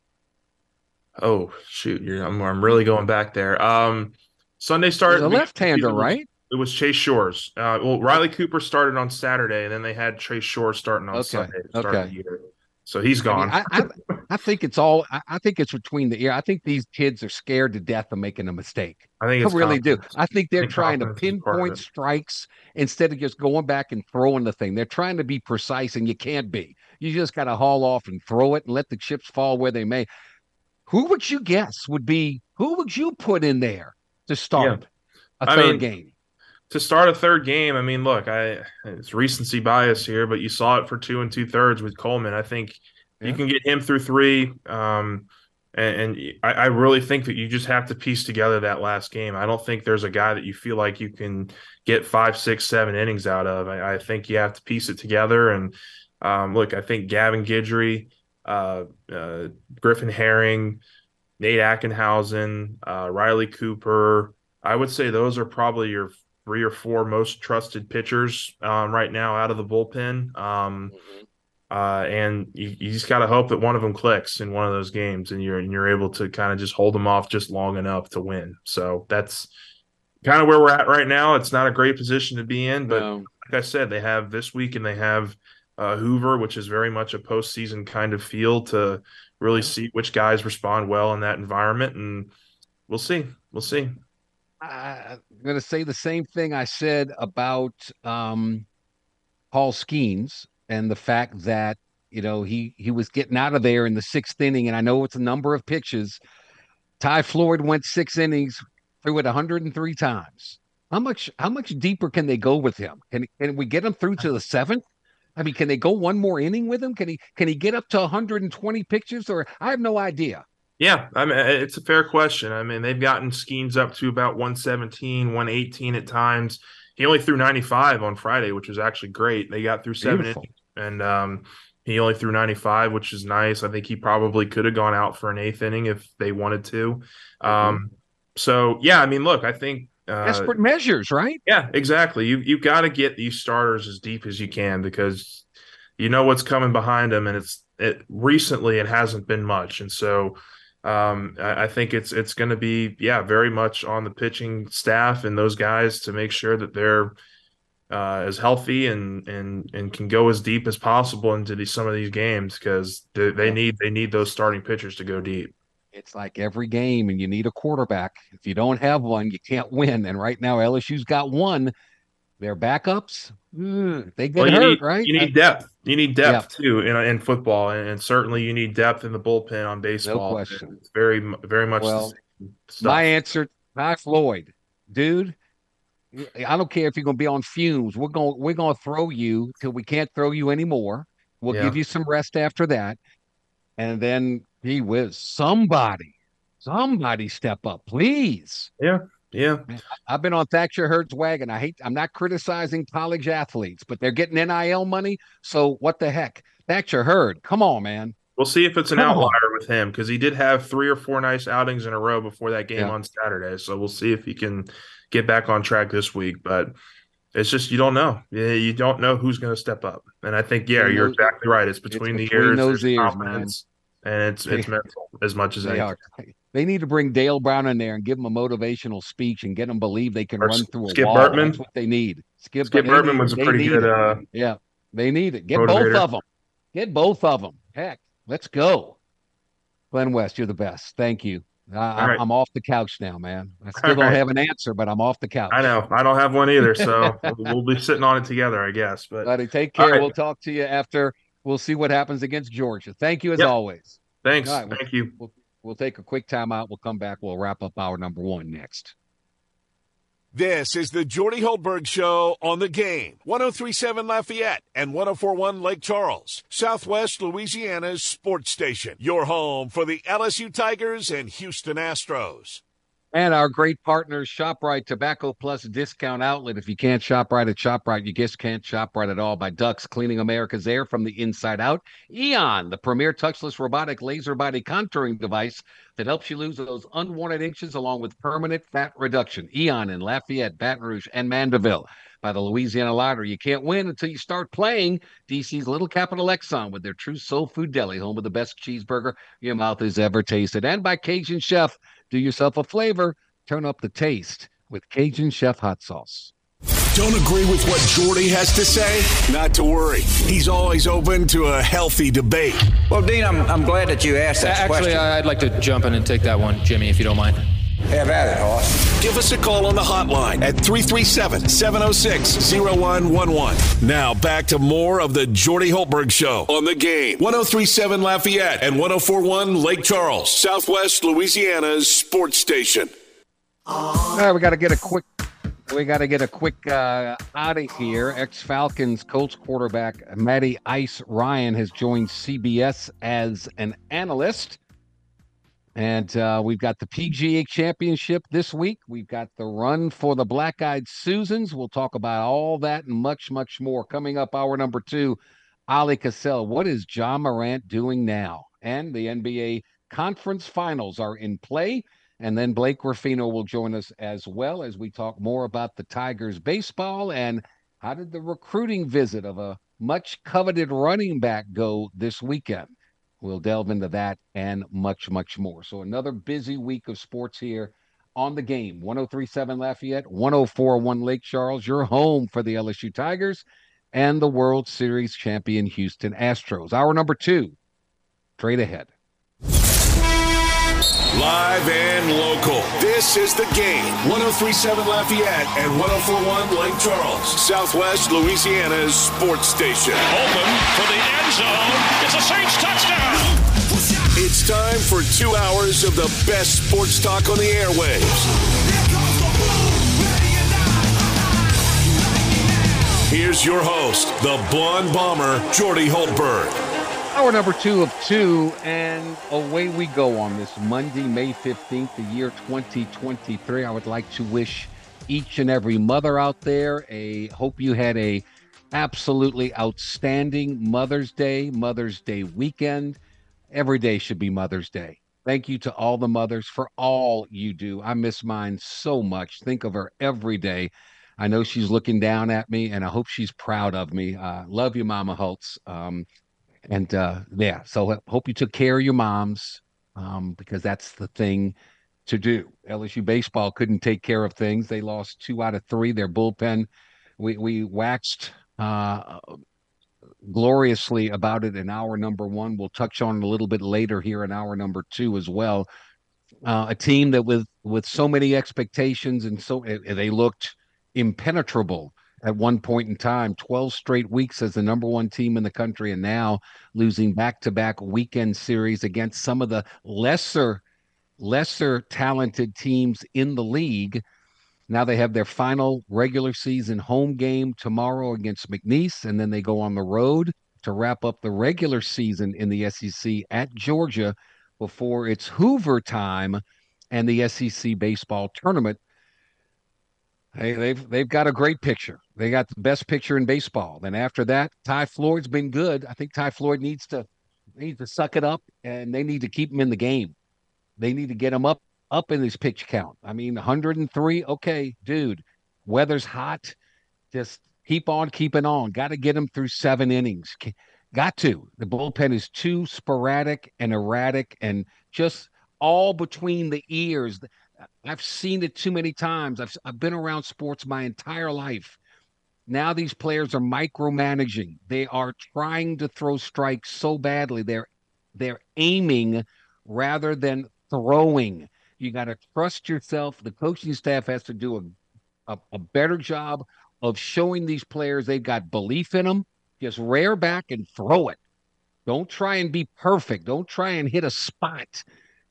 S5: Oh shoot, you're, I'm I'm really going back there. Um, Sunday started
S1: a left-hander, <laughs> right?
S5: It was Chase Shores. Uh, well, Riley Cooper started on Saturday, and then they had Chase Shores starting on
S1: Okay,
S5: Sunday. To start
S1: okay.
S5: the year. So he's
S1: I,
S5: gone.
S1: mean, I, I, <laughs> I think it's all. I, I think it's between the ear. I think these kids are scared to death of making a mistake.
S5: I think
S1: I
S5: it's
S1: really do. I think they're
S5: think
S1: trying to
S5: confidence is part of
S1: pinpoint strikes instead of just going back and throwing the thing. They're trying to be precise, and you can't be. You just got to haul off and throw it and let the chips fall where they may. Who would you guess would be? Who would you put in there to start a
S5: I
S1: third
S5: mean,
S1: game?
S5: to start a third game, I mean, look, I it's recency bias here, but you saw it for two and two thirds with Coleman. I think
S1: Yeah.
S5: you can get him through three. Um, and, and I, I really think that you just have to piece together that last game. I don't think there's a guy that you feel like you can get five, six, seven innings out of. I, I think you have to piece it together. And um, look, I think Gavin Guidry, uh, uh, Griffin Herring, Nate Ackenhausen, uh, Riley Cooper. I would say those are probably your three or four most trusted pitchers um, right now out of the bullpen. Um, uh, and you, you just got to hope that one of them clicks in one of those games, and you're and you're able to kind of just hold them off just long enough to win. So that's kind of where we're at right now. It's not a great position to be in, but
S1: No.
S5: like I said, they have this week and they have uh, Hoover, which is very much a postseason kind of feel to really see which guys respond well in that environment, and we'll see. We'll see.
S1: I'm going to say the same thing I said about um, Paul Skenes and the fact that you know he he was getting out of there in the sixth inning, and I know it's a number of pitches. Ty Floyd went six innings, threw it 103 times. How much how much deeper can they go with him? Can can we get him through to the seventh? I mean, can they go one more inning with him? Can he can he get up to 120 pitches? Or I have no idea.
S5: Yeah, I mean it's a fair question. I mean they've gotten Skenes up to about 117, 118 at times. He only threw 95 on Friday, which was actually great. They got through seven
S1: Beautiful.
S5: innings, and um, he only threw 95, which is nice. I think he probably could have gone out for an eighth inning if they wanted to. Um, so yeah, I mean, look, I think uh,
S1: Desperate measures, right?
S5: yeah, exactly. You you got to get these starters as deep as you can because you know what's coming behind them, and it's it recently it hasn't been much, and so um, I, I think it's it's going to be yeah very much on the pitching staff and those guys to make sure that they're uh, as healthy and and and can go as deep as possible into these, some of these games because they, they need they need those starting pitchers to go deep.
S1: It's like every game, and you need a quarterback. If you don't have one, you can't win. And right now, LSU's got one. Their backups, ugh, they get
S5: Well,
S1: hurt,
S5: need,
S1: right?
S5: You need depth. You need depth too in, in football, and, and certainly you need depth in the bullpen on baseball.
S1: question.
S5: It's very, very much
S1: Well,
S5: the same stuff.
S1: My answer, Ty Floyd, dude. I don't care if you're gonna be on fumes. We're gonna we're gonna throw you till we can't throw you anymore. We'll
S5: Yeah.
S1: give you some rest after that, and then he whiz somebody, somebody step up, please.
S5: yeah, Yeah.
S1: I've been on Thatcher Hurd's wagon. I hate. I'm not criticizing college athletes, but they're getting NIL money. So what the heck, Thatcher Hurd? Come on, man.
S5: we'll see if it's an
S1: Come on.
S5: outlier with him because he did have three or four nice outings in a row before that game
S1: Yeah.
S5: on Saturday. So we'll see if he can get back on track this week. But it's just you don't know. You don't know who's going to step up. And I think yeah, you're exactly right. It's between the
S1: between
S5: ears,
S1: those ears,
S5: confidence, and it's it's mental as much as
S1: They
S5: anything.
S1: are. They need to bring Dale Brown in there and give them a motivational speech and get them believe they can
S5: Or
S1: run through a
S5: Skip
S1: wall.
S5: Bertman.
S1: That's what they need. Skip,
S5: Skip
S1: Bertman
S5: was a pretty good uh,
S1: Yeah, they need it. Get both of them. Get both of them. Heck, let's go. Glenn West, you're the best. Thank you. I,
S5: right.
S1: I'm off the couch now, man. I <laughs> still
S5: All
S1: don't
S5: right.
S1: have an answer, but I'm off the couch.
S5: I know. I don't have one either, so <laughs> we'll, be sitting on it together, I guess. But
S1: Buddy, take care. We'll talk to you after. We'll see what happens against Georgia. Thank you as
S5: Yep.
S1: always.
S5: thanks.
S1: All right, well-
S5: Thank you.
S1: We'll take a quick time out. We'll come back. We'll wrap up our number one next.
S2: This is the Jordy Hultberg Show on the game. 1037 Lafayette and 1041 Lake Charles, Southwest Louisiana's sports station. Your home for the LSU Tigers and Houston Astros.
S1: And our great partners, ShopRite Tobacco Plus Discount Outlet. If you can't shop right at ShopRite, you just can't shop right at all. By Ducks, cleaning America's air from the inside out. Eon, the premier touchless robotic laser body contouring device that helps you lose those unwanted inches along with permanent fat reduction. Eon in Lafayette, Baton Rouge, and Mandeville. By the Louisiana Lottery. You can't win until you start playing DC's Little Capital Exxon with their true soul food deli, home of the best cheeseburger your mouth has ever tasted. And by Cajun Chef, do yourself a flavor, turn up the taste with Cajun Chef hot sauce.
S2: Don't agree with what Jordy has to say? Not to worry. He's always open to a healthy debate.
S6: Well, Dean, I'm, I'm glad that you asked that
S7: Actually,
S6: question.
S7: Actually, I'd like to jump in and take that one, Jimmy, if you don't mind.
S6: Have at it, Hoss.
S2: Give us a call on the hotline at 337 706 0111. Now back to more of the Jordy Hultberg Show on the game. 1037 Lafayette and 1041 Lake Charles, Southwest Louisiana's sports station.
S1: All right, we got to get a quick. We got to get a quick uh, out of here. Ex Falcons Colts quarterback Matty Ice Ryan has joined CBS as an analyst. And uh, we've got the PGA Championship this week. We've got the run for the Black Eyed Susans. We'll talk about all that and much, much more. Coming up, hour number two, Ali Kosel. What is Ja Morant doing now? And the NBA Conference Finals are in play. And then Blake Ruffino will join us as well as we talk more about the Tigers baseball and how did the recruiting visit of a much coveted running back go this weekend. We'll delve into that and much, much more. So another busy week of sports here on the game. 1037 Lafayette, 1041 Lake Charles, your home for the LSU Tigers and the World Series champion Houston Astros. Hour number two, trade ahead.
S2: Live and local. This is the game. 1037 Lafayette and 1041 Lake Charles, Southwest Louisiana's sports station.
S8: Open for the end zone. It's a Saints touchdown.
S2: It's time for two hours of the best sports talk on the airwaves. Here's your host, the blonde bomber, Jordy Hultberg.
S1: Hour number two of two, and away we go on this Monday, May 15th, the year 2023. I would like to wish each and every mother out there a hope you had a absolutely outstanding Mother's Day, Mother's Day weekend. Every day should be Mother's Day. Thank you to all the mothers for all you do. I miss mine so much. Think of her every day. I know she's looking down at me, and I hope she's proud of me. Uh, love you, Mama Holtz. Um, and uh, yeah, so hope you took care of your moms um, because that's the thing to do. LSU baseball couldn't take care of things. They lost two out of three. Their bullpen, we we waxed uh, gloriously about it in hour number one. We'll touch on it a little bit later here in hour number two as well. Uh, a team that with with so many expectations and so they looked impenetrable at one point in time 12 straight weeks as the number one team in the country and now losing back-to-back weekend series against some of the lesser lesser talented teams in the league now they have their final regular season home game tomorrow against mcneese and then they go on the road to wrap up the regular season in the sec at georgia before it's hoover time and the sec baseball tournament Hey, they've they've got a great picture. They got the best picture in baseball. Then after that, Ty Floyd's been good. I think Ty Floyd needs to needs to suck it up, and they need to keep him in the game. They need to get him up up in his pitch count. I mean, 103. Okay, dude, weather's hot. Just keep on keeping on. Got to get him through seven innings. Got to. The bullpen is too sporadic and erratic, and just all between the ears. I've seen it too many times. I've I've been around sports my entire life. Now these players are micromanaging. They are trying to throw strikes so badly. They're they're aiming rather than throwing. You got to trust yourself. The coaching staff has to do a, a, a better job of showing these players they've got belief in them. Just rear back and throw it. Don't try and be perfect. Don't try and hit a spot.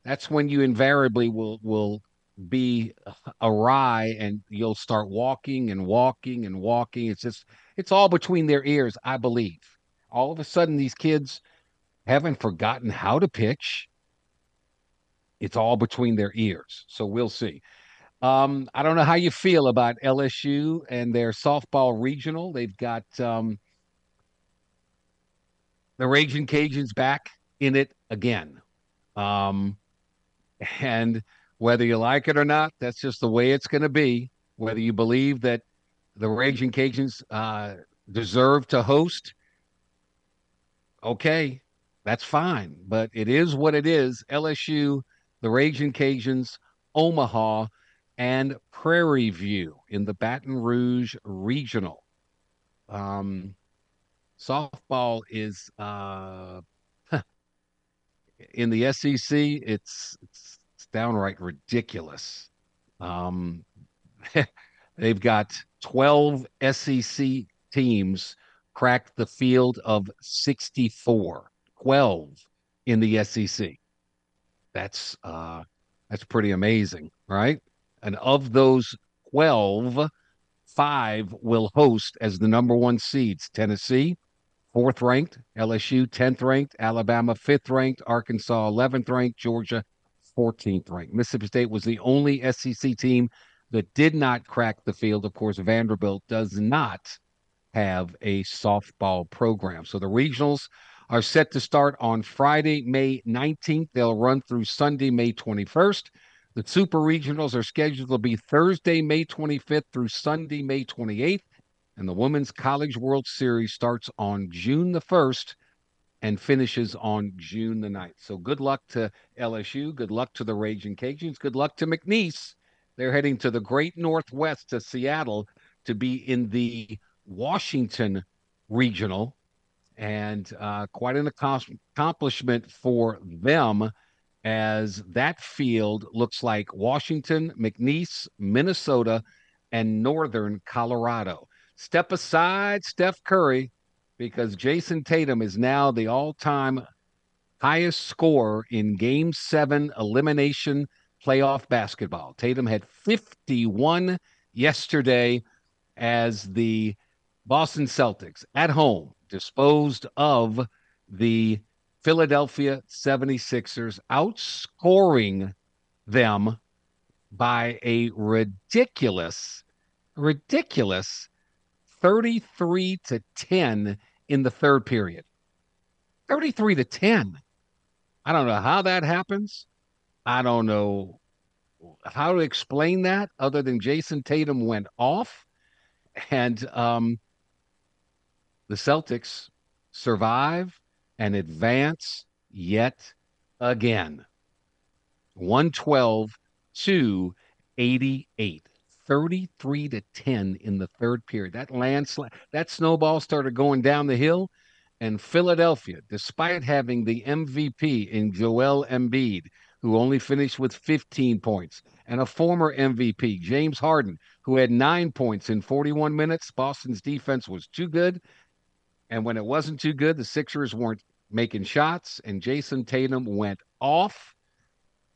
S1: That's when you invariably will will be awry and you'll start walking and walking and walking. It's just, it's all between their ears, I believe. All of a sudden, these kids haven't forgotten how to pitch. It's all between their ears. So we'll see. Um, I don't know how you feel about LSU and their softball regional. They've got um, the Raging Cajuns back in it again. Um, and whether you like it or not, that's just the way it's going to be. Whether you believe that the Raging Cajuns uh, deserve to host. Okay, that's fine, but it is what it is. LSU, the Raging Cajuns, Omaha, and Prairie View in the Baton Rouge Regional. Um, softball is uh, <laughs> in the SEC. It's, it's, downright ridiculous. Um, <laughs> they've got 12 SEC teams cracked the field of 64. 12 in the SEC. That's uh that's pretty amazing, right? And of those 12, five will host as the number one seeds Tennessee, fourth ranked, LSU, 10th ranked, Alabama, fifth ranked, Arkansas, 11th ranked, Georgia, 14th ranked. Mississippi State was the only SEC team that did not crack the field. Of course, Vanderbilt does not have a softball program. So the regionals are set to start on Friday, May 19th. They'll run through Sunday, May 21st. The Super Regionals are scheduled to be Thursday, May 25th through Sunday, May 28th. And the Women's College World Series starts on June the 1st and finishes on June the 9th. So good luck to LSU. Good luck to the Raging Cajuns. Good luck to McNeese. They're heading to the great Northwest to Seattle to be in the Washington Regional. And uh, quite an accomplishment for them as that field looks like Washington, McNeese, Minnesota, and Northern Colorado. Step aside, Steph Curry, because Jayson Tatum is now the all time highest scorer in game seven elimination playoff basketball. Tatum had 51 yesterday as the Boston Celtics at home disposed of the Philadelphia 76ers, outscoring them by a ridiculous, ridiculous 33 to 10 in the third period. 33 to 10. I don't know how that happens. I don't know how to explain that other than Jayson Tatum went off and um, the Celtics survive and advance yet again. 112 to 88. 33 to 10 in the third period. That landslide, that snowball started going down the hill. And Philadelphia, despite having the MVP in Joel Embiid, who only finished with 15 points, and a former MVP, James Harden, who had nine points in 41 minutes, Boston's defense was too good. And when it wasn't too good, the Sixers weren't making shots, and Jayson Tatum went off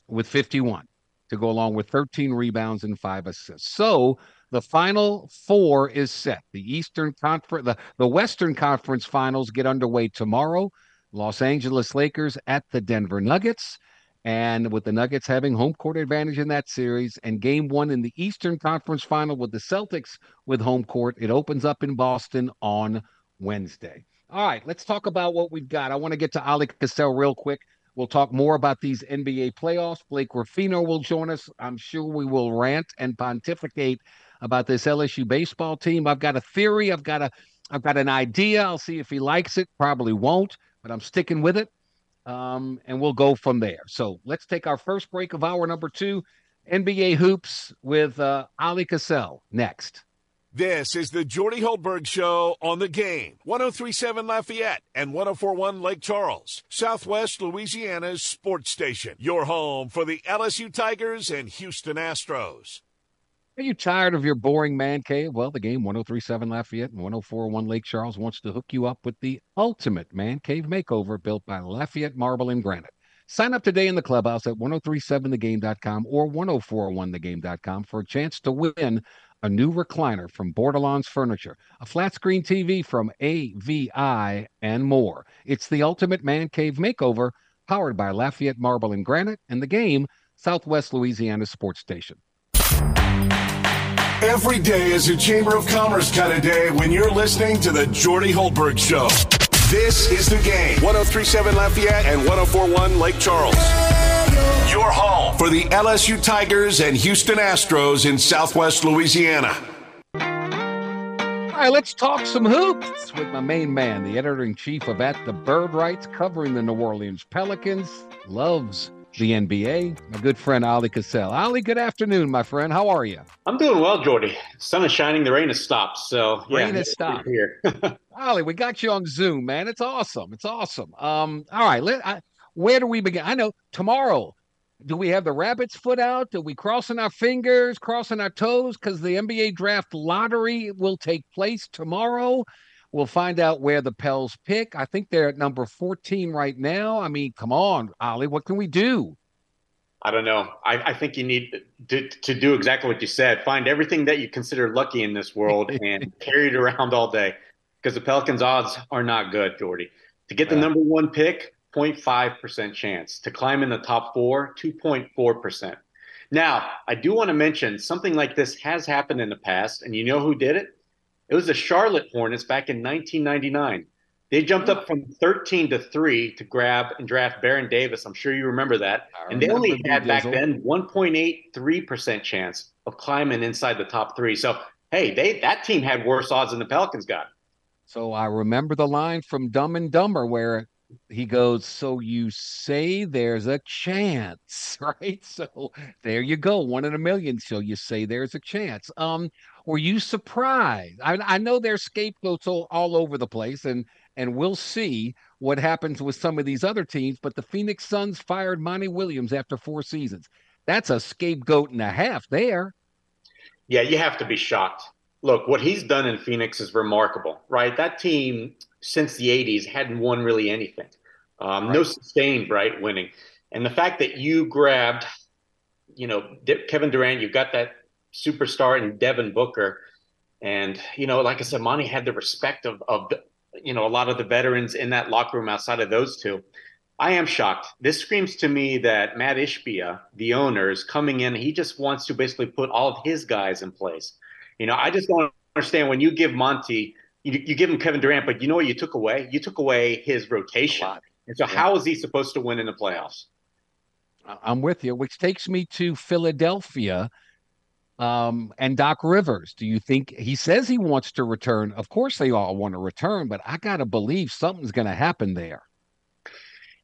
S1: with 51 to go along with 13 rebounds and five assists. So the final four is set. The Eastern Conference, the, the Western Conference finals get underway tomorrow. Los Angeles Lakers at the Denver Nuggets. And with the Nuggets having home court advantage in that series and game one in the Eastern Conference final with the Celtics with home court, it opens up in Boston on Wednesday. All right, let's talk about what we've got. I want to get to Ali Kosel real quick. We'll talk more about these NBA playoffs. Blake Ruffino will join us. I'm sure we will rant and pontificate about this LSU baseball team. I've got a theory. I've got a I've got an idea. I'll see if he likes it. Probably won't, but I'm sticking with it. Um, and we'll go from there. So let's take our first break of hour number two, NBA hoops with uh, Ali Kosel next.
S2: This is the Jordy Hultberg Show on the game. 1037 Lafayette and 1041 Lake Charles, Southwest Louisiana's sports station. Your home for the LSU Tigers and Houston Astros.
S1: Are you tired of your boring man cave? Well, the game 1037 Lafayette and 1041 Lake Charles wants to hook you up with the ultimate man cave makeover built by Lafayette Marble and Granite. Sign up today in the clubhouse at 1037thegame.com or 1041thegame.com for a chance to win a new recliner from Bordelon's Furniture, a flat screen TV from AVI, and more. It's the ultimate man cave makeover powered by Lafayette Marble and Granite and the game, Southwest Louisiana Sports Station.
S2: Every day is a Chamber of Commerce kind of day when you're listening to the Jordy Hultberg Show. This is the game 1037 Lafayette and 1041 Lake Charles. Your home for the LSU Tigers and Houston Astros in Southwest Louisiana.
S1: All right, let's talk some hoops with my main man, the editor in chief of At the Bird Writes, covering the New Orleans Pelicans, loves the NBA, my good friend Ali Kosel. Ali, good afternoon, my friend. How are you?
S9: I'm doing well, Jordy. Sun is shining, the rain has stopped. So
S1: yeah, rain has stopped
S9: here. <laughs>
S1: Ali, we got you on Zoom, man. It's awesome. It's awesome. Um, all right, let I, where do we begin? I know tomorrow do we have the rabbit's foot out? Do we crossing our fingers, crossing our toes? Because the NBA draft lottery will take place tomorrow. We'll find out where the Pels pick. I think they're at number 14 right now. I mean, come on, Ollie, what can we do?
S9: I don't know. I, I think you need to, to do exactly what you said. Find everything that you consider lucky in this world <laughs> and carry it around all day because the Pelicans' odds are not good, Jordy. To get the number one pick, 0.5% chance. To climb in the top four, 2.4%. Now, I do want to mention something like this has happened in the past, and you know who did it? It was the Charlotte Hornets back in 1999. They jumped up from 13 to 3 to grab and draft Baron Davis. I'm sure you remember that. and they only had back then 1.83% chance of climbing inside the top three. So, hey, they that team had worse odds than the Pelicans got.
S1: So I remember the line from Dumb and Dumber where he goes, So you say there's a chance, <laughs> right? So there you go, one in a million. So you say there's a chance. Um, were you surprised? I, I know there's scapegoats all, all over the place, and and we'll see what happens with some of these other teams. But the Phoenix Suns fired Monty Williams after four seasons. That's a scapegoat and a half there.
S9: Yeah, you have to be shocked. Look, what he's done in Phoenix is remarkable, right? That team since the 80s hadn't won really anything. Um, right. No sustained, right, winning. And the fact that you grabbed, you know, Kevin Durant, you've got that superstar in Devin Booker. And, you know, like I said, Monty had the respect of, of the, you know, a lot of the veterans in that locker room outside of those two. I am shocked. This screams to me that Matt Ishbia, the owner, is coming in. He just wants to basically put all of his guys in place. You know, I just don't understand when you give Monty you, you give him Kevin Durant, but you know what you took away? You took away his rotation. And so, yeah. how is he supposed to win in the playoffs?
S1: I'm with you, which takes me to Philadelphia um, and Doc Rivers. Do you think he says he wants to return? Of course, they all want to return, but I got to believe something's going to happen there.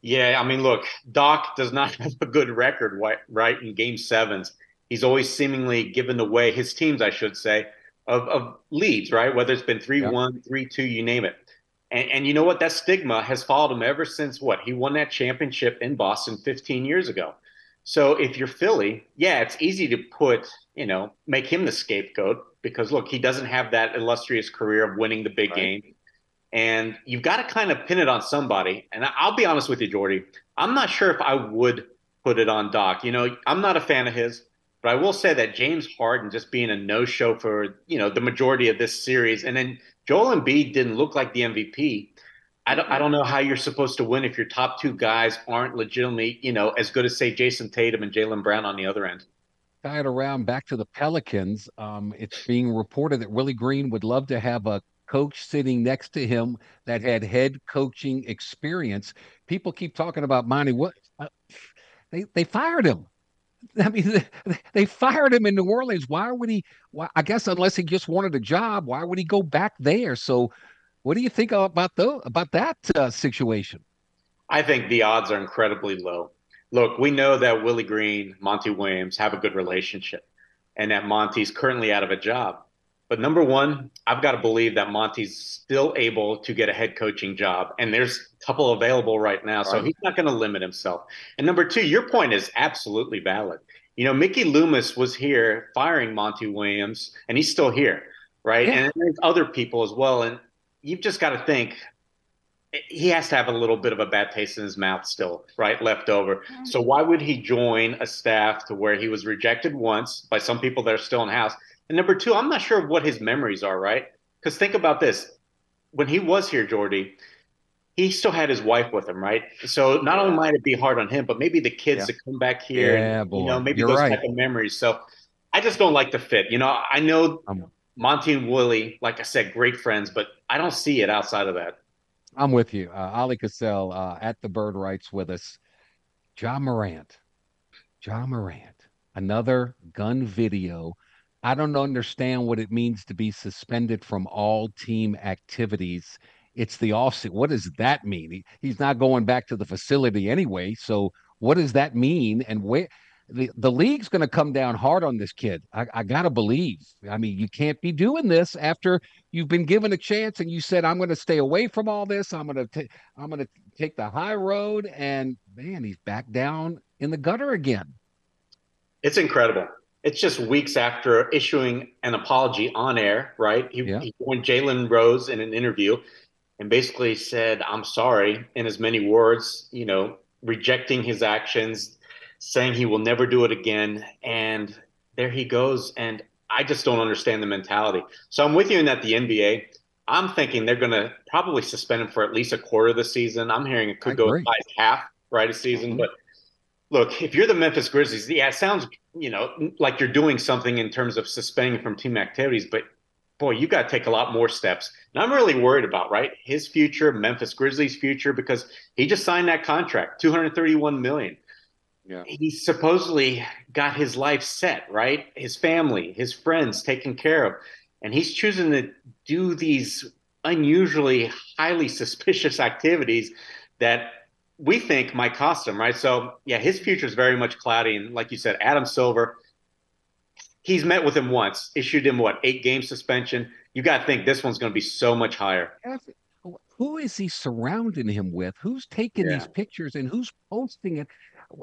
S9: Yeah, I mean, look, Doc does not <laughs> have a good record, right? In game sevens, he's always seemingly given away his teams, I should say, of, of leads, right? Whether it's been 3 1, 3 2, you name it. And, and you know what? That stigma has followed him ever since what? He won that championship in Boston 15 years ago. So if you're Philly, yeah, it's easy to put, you know, make him the scapegoat because look, he doesn't have that illustrious career of winning the big right. game. And you've got to kind of pin it on somebody. And I'll be honest with you, Jordy, I'm not sure if I would put it on Doc. You know, I'm not a fan of his. But I will say that James Harden just being a no-show for you know the majority of this series, and then Joel Embiid didn't look like the MVP. I don't, I don't know how you're supposed to win if your top two guys aren't legitimately, you know, as good as say Jayson Tatum and Jaylen Brown on the other end.
S1: Tied around back to the Pelicans. Um, it's being reported that Willie Green would love to have a coach sitting next to him that had head coaching experience. People keep talking about Monty. What uh, they they fired him. I mean, they fired him in New Orleans. Why would he? Why, I guess unless he just wanted a job, why would he go back there? So, what do you think about the about that uh, situation?
S9: I think the odds are incredibly low. Look, we know that Willie Green, Monty Williams have a good relationship, and that Monty's currently out of a job. But number one, I've got to believe that Monty's still able to get a head coaching job, and there's a couple available right now, right. so he's not going to limit himself. And number two, your point is absolutely valid. You know, Mickey Loomis was here firing Monty Williams, and he's still here, right? Yeah. And there's other people as well, and you've just got to think he has to have a little bit of a bad taste in his mouth still, right? Left over. Mm-hmm. So why would he join a staff to where he was rejected once by some people that are still in house? And number two, I'm not sure what his memories are, right? Because think about this. When he was here, Jordy, he still had his wife with him, right? So not yeah. only might it be hard on him, but maybe the kids yeah. that come back here, yeah, and, you know, maybe You're those right. type of memories. So I just don't like the fit. You know, I know Monty and Willie, like I said, great friends, but I don't see it outside of that.
S1: I'm with you. Uh, Ali Kosel uh, at the Bird Writes with us. Ja Morant. Ja Morant. Another gun video I don't understand what it means to be suspended from all team activities. It's the offset. What does that mean? He, he's not going back to the facility anyway. So what does that mean? And where the, the league's going to come down hard on this kid. I, I got to believe. I mean, you can't be doing this after you've been given a chance and you said, I'm going to stay away from all this. I'm going to, I'm going to take the high road. And man, he's back down in the gutter again.
S9: It's incredible. It's just weeks after issuing an apology on air, right? He, yeah. he when Jalen Rose in an interview and basically said, I'm sorry, in as many words, you know, rejecting his actions, saying he will never do it again. And there he goes. And I just don't understand the mentality. So I'm with you in that the NBA, I'm thinking they're going to probably suspend him for at least a quarter of the season. I'm hearing it could go as high as half, right, a season. Mm-hmm. But look, if you're the Memphis Grizzlies, yeah, it sounds, you know, like you're doing something in terms of suspending from team activities, but boy, you got to take a lot more steps. And I'm really worried about, right, his future, Memphis Grizzlies' future, because he just signed that contract, 231 million. Yeah. He supposedly got his life set, right? His family, his friends taken care of. And he's choosing to do these unusually highly <laughs> suspicious activities that we think might cost him, right? So, yeah, his future is very much cloudy. And like you said, Adam Silver, he's met with him once, issued him what, eight game suspension. You got to think this one's going to be so much higher.
S1: Who is he surrounding him with? Who's taking yeah. these pictures and who's posting it?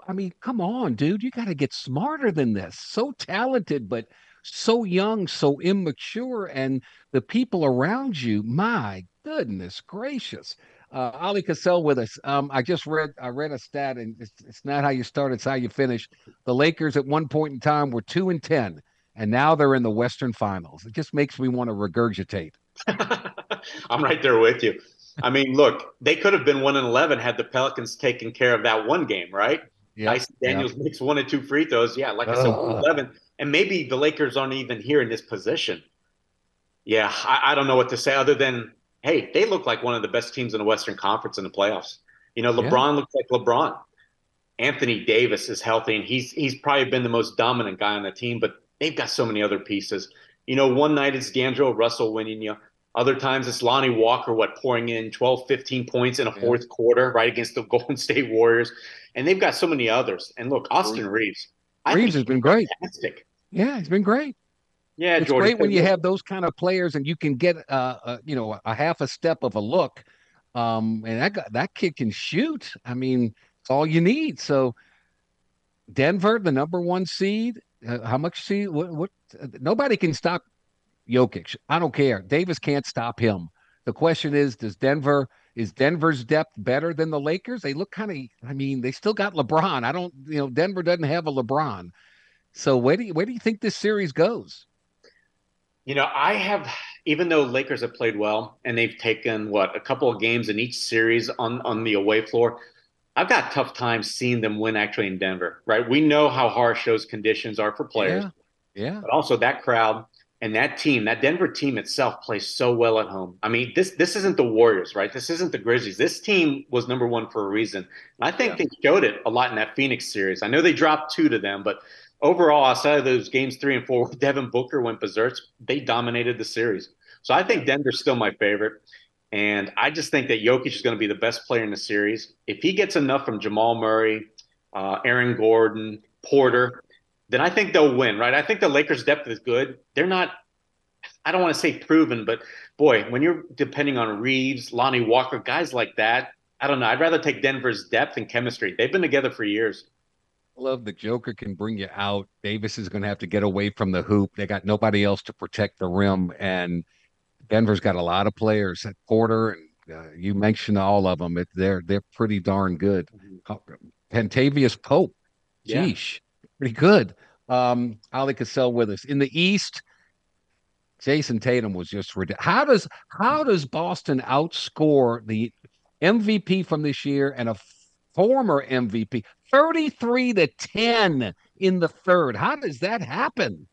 S1: I mean, come on, dude. You got to get smarter than this. So talented, but so young, so immature. And the people around you, my goodness gracious. Uh, Oleh Kosel with us. Um, I just read I read a stat, and it's, it's not how you start; it's how you finish. The Lakers at one point in time were two and ten, and now they're in the Western Finals. It just makes me want to regurgitate. <laughs>
S9: I'm right there with you. I mean, look, they could have been one and eleven had the Pelicans taken care of that one game, right? Yeah, Dyson Daniels makes one and two free throws. Yeah, like I said, uh, 11. And maybe the Lakers aren't even here in this position. Yeah, I, I, don't know what to say other than, hey, they look like one of the best teams in the Western Conference in the playoffs. You know, LeBron yeah. looks like LeBron. Anthony Davis is healthy, and he's he's probably been the most dominant guy on the team, but they've got so many other pieces. You know, one night it's D'Angelo Russell winning you. Other times it's Lonnie Walker, what, pouring in 12, 15 points in a fourth yeah. quarter, right, against the <laughs> Golden State Warriors. And they've got so many others. And look, Austin Reaves.
S1: Reaves has been great. Fantastic. Yeah, he's been great.
S9: Yeah,
S1: it's great when you have those kind of players and you can get, uh, uh, you know, a half a step of a look. Um, and that that kid can shoot. I mean, it's all you need. So, Denver, the number one seed. Uh, how much seed? What? What? Uh, nobody can stop Jokic. I don't care. Davis can't stop him. The question is, does Denver is Denver's depth better than the Lakers? They look kind of. I mean, they still got LeBron. I don't. You know, Denver doesn't have a LeBron. So where do you, where do you think this series goes?
S9: You know, I have even though Lakers have played well and they've taken what a couple of games in each series on on the away floor. I've got tough time seeing them win actually in Denver, right? We know how harsh those conditions are for players.
S1: Yeah. yeah.
S9: But also that crowd and that team, that Denver team itself plays so well at home. I mean, this this isn't the Warriors, right? This isn't the Grizzlies. This team was number one for a reason. And I think yeah. they showed it a lot in that Phoenix series. I know they dropped two to them, but overall, outside of those games three and four, <laughs> Devin Booker went berserk, they dominated the series. So I think Denver's still my favorite. And I just think that Jokic is going to be the best player in the series. If he gets enough from Jamal Murray, uh, Aaron Gordon, Porter, then I think they'll win, right? I think the Lakers' depth is good. They're not, I don't want to say proven, but boy, when you're depending on Reaves, Lonnie Walker, guys like that, I don't know. I'd rather take Denver's depth and chemistry. They've been together for years.
S1: Love the Joker can bring you out. Davis is going to have to get away from the hoop. They got nobody else to protect the rim, and Denver's got a lot of players. At Porter and uh, you mentioned all of them. It, they're they're pretty darn good. Mm-hmm. Kentavious Pope, geesh. Yeah pretty good. Um, Oleh Kosel with us in the East. Jayson Tatum was just ridiculous. How does how does Boston outscore the MVP from this year and a former MVP 33 to 10 in the third? How does that happen?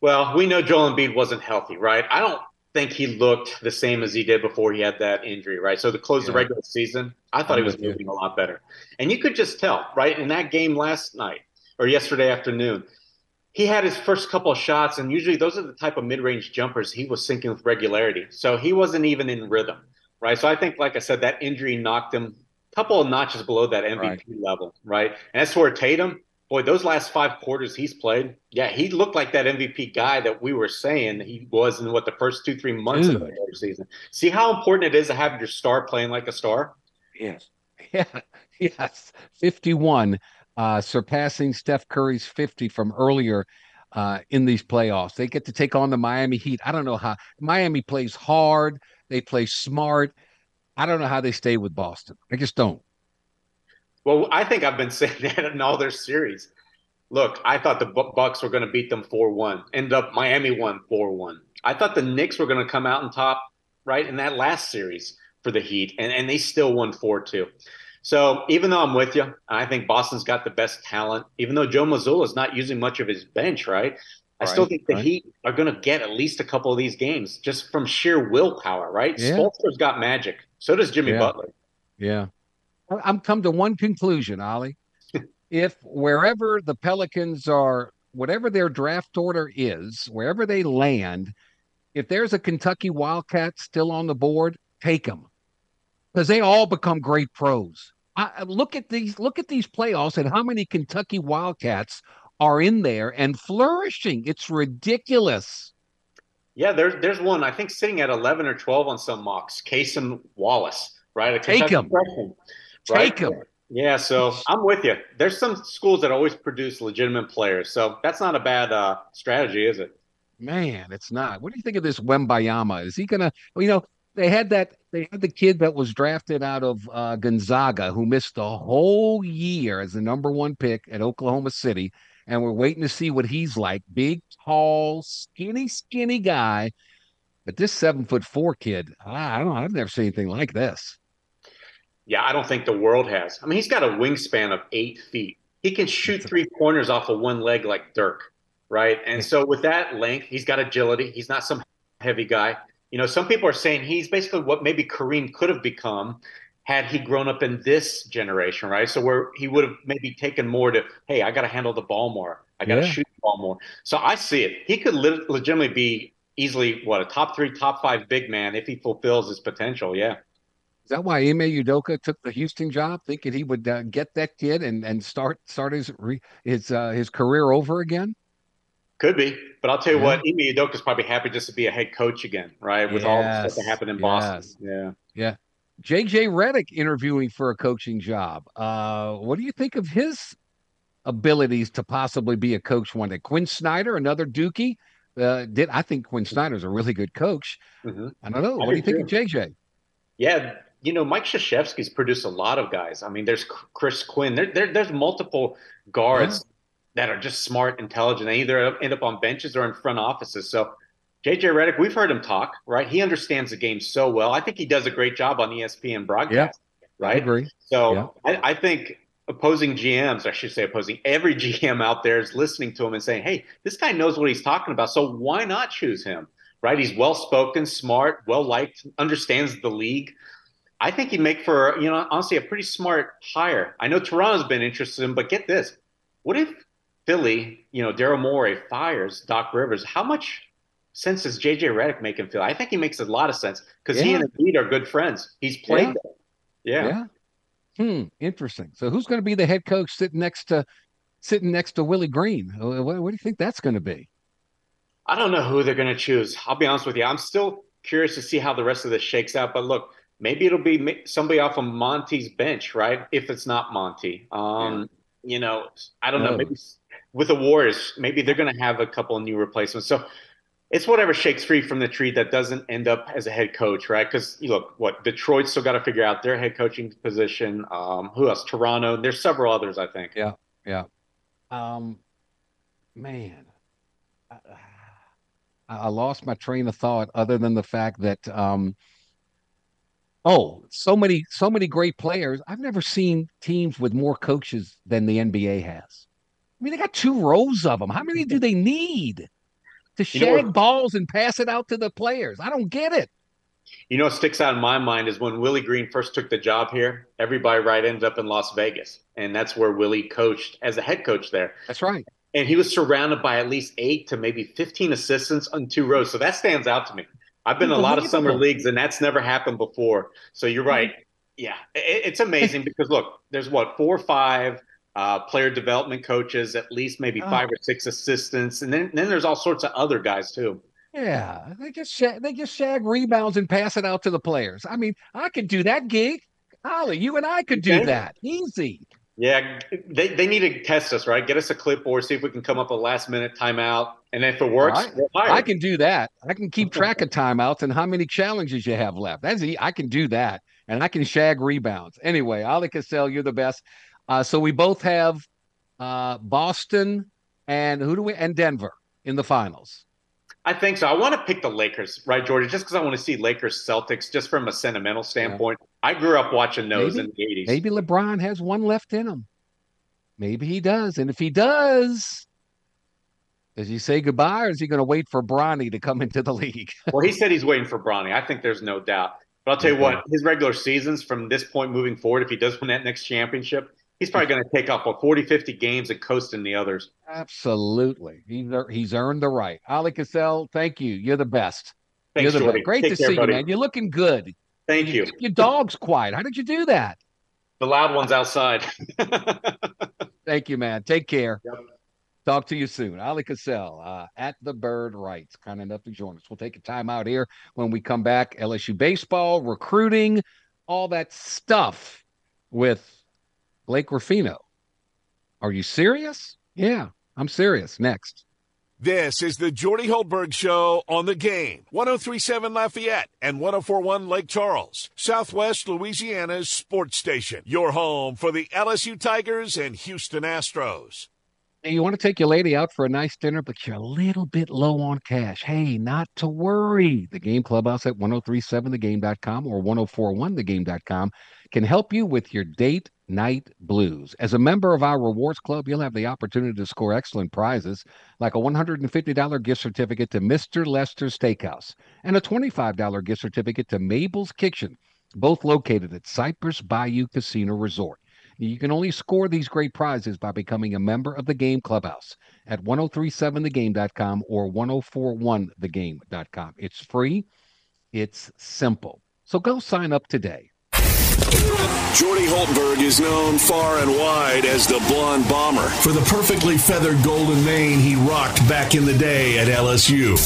S9: Well, we know Joel Embiid wasn't healthy, right? I don't think he looked the same as he did before he had that injury, right? So to close yeah. the regular season, I thought I'm he was moving you. a lot better. And you could just tell, right? In that game last night, or yesterday afternoon. he had his first couple of shots, and usually those are the type of mid-range jumpers he was sinking with regularity. So he wasn't even in rhythm, right? So I think, like I said, that injury knocked him couple of notches below that MVP right. level, right? And as for Tatum, boy, those last five quarters he's played, yeah, he looked like that MVP guy that we were saying he was in what the first two, three months Dude. of the season. See how important it is to have your star playing like a star?
S1: Yes. <laughs> Yeah. Yes. 51 uh, surpassing Steph Curry's 50 from earlier uh, in these playoffs. They get to take on the Miami Heat. I don't know how Miami plays hard, they play smart. I don't know how they stay with Boston. I just don't.
S9: Well, I think I've been <laughs> saying that in all their series. Look, I thought the Bucks were going to beat them 4-1. End up Miami won 4-1. I thought the Knicks were going to come out on top right in that last series for the Heat and and they still won 4-2. So even though I'm with you, I think Boston's got the best talent. Even though Joe Mazzulla is not using much of his bench, right? I right, still think the right. Heat are going to get at least a couple of these games just from sheer willpower, right? Yeah. Spoelstra's got magic. So does Jimmy
S1: yeah.
S9: Butler.
S1: Yeah. I'm come to one conclusion, Ollie. <laughs> if wherever the Pelicans are, whatever their draft order is, wherever they land, if there's a Kentucky Wildcat still on the board, take them because they all become great pros. I, look at these look at these playoffs and how many Kentucky Wildcats are in there and flourishing. It's ridiculous.
S9: Yeah, there's there's one I think sitting at eleven or twelve on some mocks. Cason Wallace, right? A
S1: Take him. Freshman, right? Take him.
S9: Yeah, so I'm with you. There's some schools that always produce legitimate players, so that's not a bad uh, strategy, is it?
S1: Man, it's not. What do you think of this Wembanyama? Is he gonna? You know, they had that they had the kid that was drafted out of uh, Gonzaga who missed the whole year as the number one pick at Oklahoma City, and we're waiting to see what he's like. Big, tall, skinny, skinny guy. But this seven foot four kid, I don't know. I've never seen anything like this.
S9: Yeah, I don't think the world has. I mean, he's got a wingspan of eight feet. He can shoot three corners off of one leg like Dirk, right? And so with that length, he's got agility. He's not some heavy guy. You know, some people are saying he's basically what maybe Kareem could have become had he grown up in this generation, right? So where he would have maybe taken more to, hey, I got to handle the ball more, I got to yeah. shoot the ball more. So I see it. He could le- legitimately be easily what a top three, top five big man if he fulfills his potential. Yeah.
S1: Is that why Ime Udoka took the Houston job, thinking he would uh, get that kid and and start start his re, his uh, his career over again?
S9: Could be, but I'll tell you yeah. what, Ime Udoka is probably happy just to be a head coach again, right? With yes. all the stuff that happened in yes. Boston. Yeah.
S1: Yeah. JJ Redick interviewing for a coaching job. Uh, what do you think of his abilities to possibly be a coach one day? Quin Snyder, another Dookie. Uh, did I think Quin Snyder's a really good coach? Mm-hmm. I don't know. What do you think too. of JJ?
S9: Yeah, you know, Mike Krzyzewski's produced a lot of guys. I mean, there's Chris Quinn. There, there there's multiple guards that are just smart, intelligent. They either end up on benches or in front offices. So JJ Redick, we've heard him talk, right? He understands the game so well. I think he does a great job on ESPN broadcast, yeah, right? I
S1: agree.
S9: So
S1: yeah.
S9: I, I, think opposing GMs, I should say opposing, every <laughs> GM out there is listening to him and saying, hey, this guy knows what he's talking about. So why not choose him, right? He's well spoken, smart, well liked, understands the league. I think he'd make for, you know, honestly, a pretty smart hire. I know Toronto's been interested in him, but get this. What if Philly, you know, Daryl Morey fires Doc Rivers, how much sense does JJ Redick make him feel? I think he makes a lot of sense because yeah. he and Embiid are good friends. He's played yeah.
S1: there. Yeah. Hmm. Interesting. So who's going to be the head coach sitting next to sitting next to Willie Green? What, what do you think that's going to be?
S9: I don't know who they're going to choose. I'll be honest with you. I'm still curious to see how the rest of this shakes out. But look, maybe it'll be somebody off of Monty's bench, right? If it's not Monty, um, yeah. you know, I don't know. Maybe with the Warriors, maybe they're going to have a couple of new replacements. So it's whatever shakes free from the tree that doesn't end up as a head coach, right? Because you look, what Detroit's still got to figure out their head coaching position. Um, who else? Toronto. There's several others, I think.
S1: Yeah, yeah. Um, man, I, I lost my train of thought. Other than the fact that, um, oh, so many, so many great players. I've never seen teams with more coaches than the NBA has. I mean, they got two rows of them. How many do they need to shag you know balls and pass it out to the players? I don't get it.
S9: You know what sticks out in my mind is when Willie Green first took the job here, everybody right ended up in Las Vegas. And that's where Willie coached as a head coach there.
S1: That's right.
S9: and he was surrounded by at least eight to maybe 15 assistants on two rows. So that stands out to me. I've been in a lot of summer leagues, and that's never happened before. So you're right. Yeah, it, it's amazing <laughs> because look, there's what four or five uh, player development coaches, at least maybe oh. five or six assistants, and then then there's all sorts of other guys too.
S1: Yeah, they just shag, they just shag rebounds and pass it out to the players. I mean, I could do that gig. Ollie, you and I could do that easy.
S9: Yeah, they, they need to test us, right? Get us a clipboard, see if we can come up a last minute timeout. And if it works,
S1: right. I can do that. I can keep track of timeouts and how many challenges you have left. That's I can do that. And I can shag rebounds. Anyway, Oleh Kosel, you're the best. Uh, so we both have uh, Boston and who do we and Denver in the finals.
S9: I think so. I want to pick the Lakers, right, Jordan? Just because I want to see Lakers Celtics, just from a sentimental standpoint. Yeah. I grew up watching those maybe, in the eighties.
S1: Maybe LeBron has one left in him. Maybe he does, and if he does, does he say goodbye, or is he going to wait for Bronny to come into the <laughs> league?
S9: well, he said he's waiting for Bronny. I think there's no doubt. But I'll tell you what, his regular seasons from this point moving forward, if he does win that next championship, he's probably going to take off what 40, 50 games and coast in the others.
S1: Absolutely. He's, he's earned the right. Oleh Kosel, thank you. You're the best. Thanks, You're the best. Great take to care, see buddy. you, man. You're looking good.
S9: Thank you.
S1: Your dog's quiet. How did you do that?
S9: The loud one's outside. <laughs>
S1: thank you, man. Take care. Yep. Talk to you soon. Oleh Kosel uh, at the Bird Writes, kind enough to join us. We'll take a time out here when we come back. LSU baseball, recruiting, all that stuff with Blake Ruffino. Are you serious? Yeah, I'm serious. Next.
S2: This is the Jordy Hultberg Show on the game. 1037 Lafayette and 1041 Lake Charles, Southwest Louisiana's sports station. Your home for the LSU Tigers and Houston Astros.
S1: You want to take your lady out for a nice dinner, but you're a little bit low on cash. Hey, not to worry. The Game Clubhouse at 1037thegame.com or 1041thegame.com can help you with your date night blues. As a member of our rewards club, you'll have the opportunity to score excellent prizes like a $150 gift certificate to Mr. Lester's Steakhouse and a $25 gift certificate to Mabel's Kitchen, both located at Cypress Bayou Casino Resort. You can only score these great prizes by becoming a member of the Game Clubhouse at 1037thegame.com or 1041thegame.com. It's free, it's simple. So go sign up today.
S2: Jordy Hultberg is known far and wide as the blonde bomber for the perfectly feathered golden mane he rocked back in the day at LSU.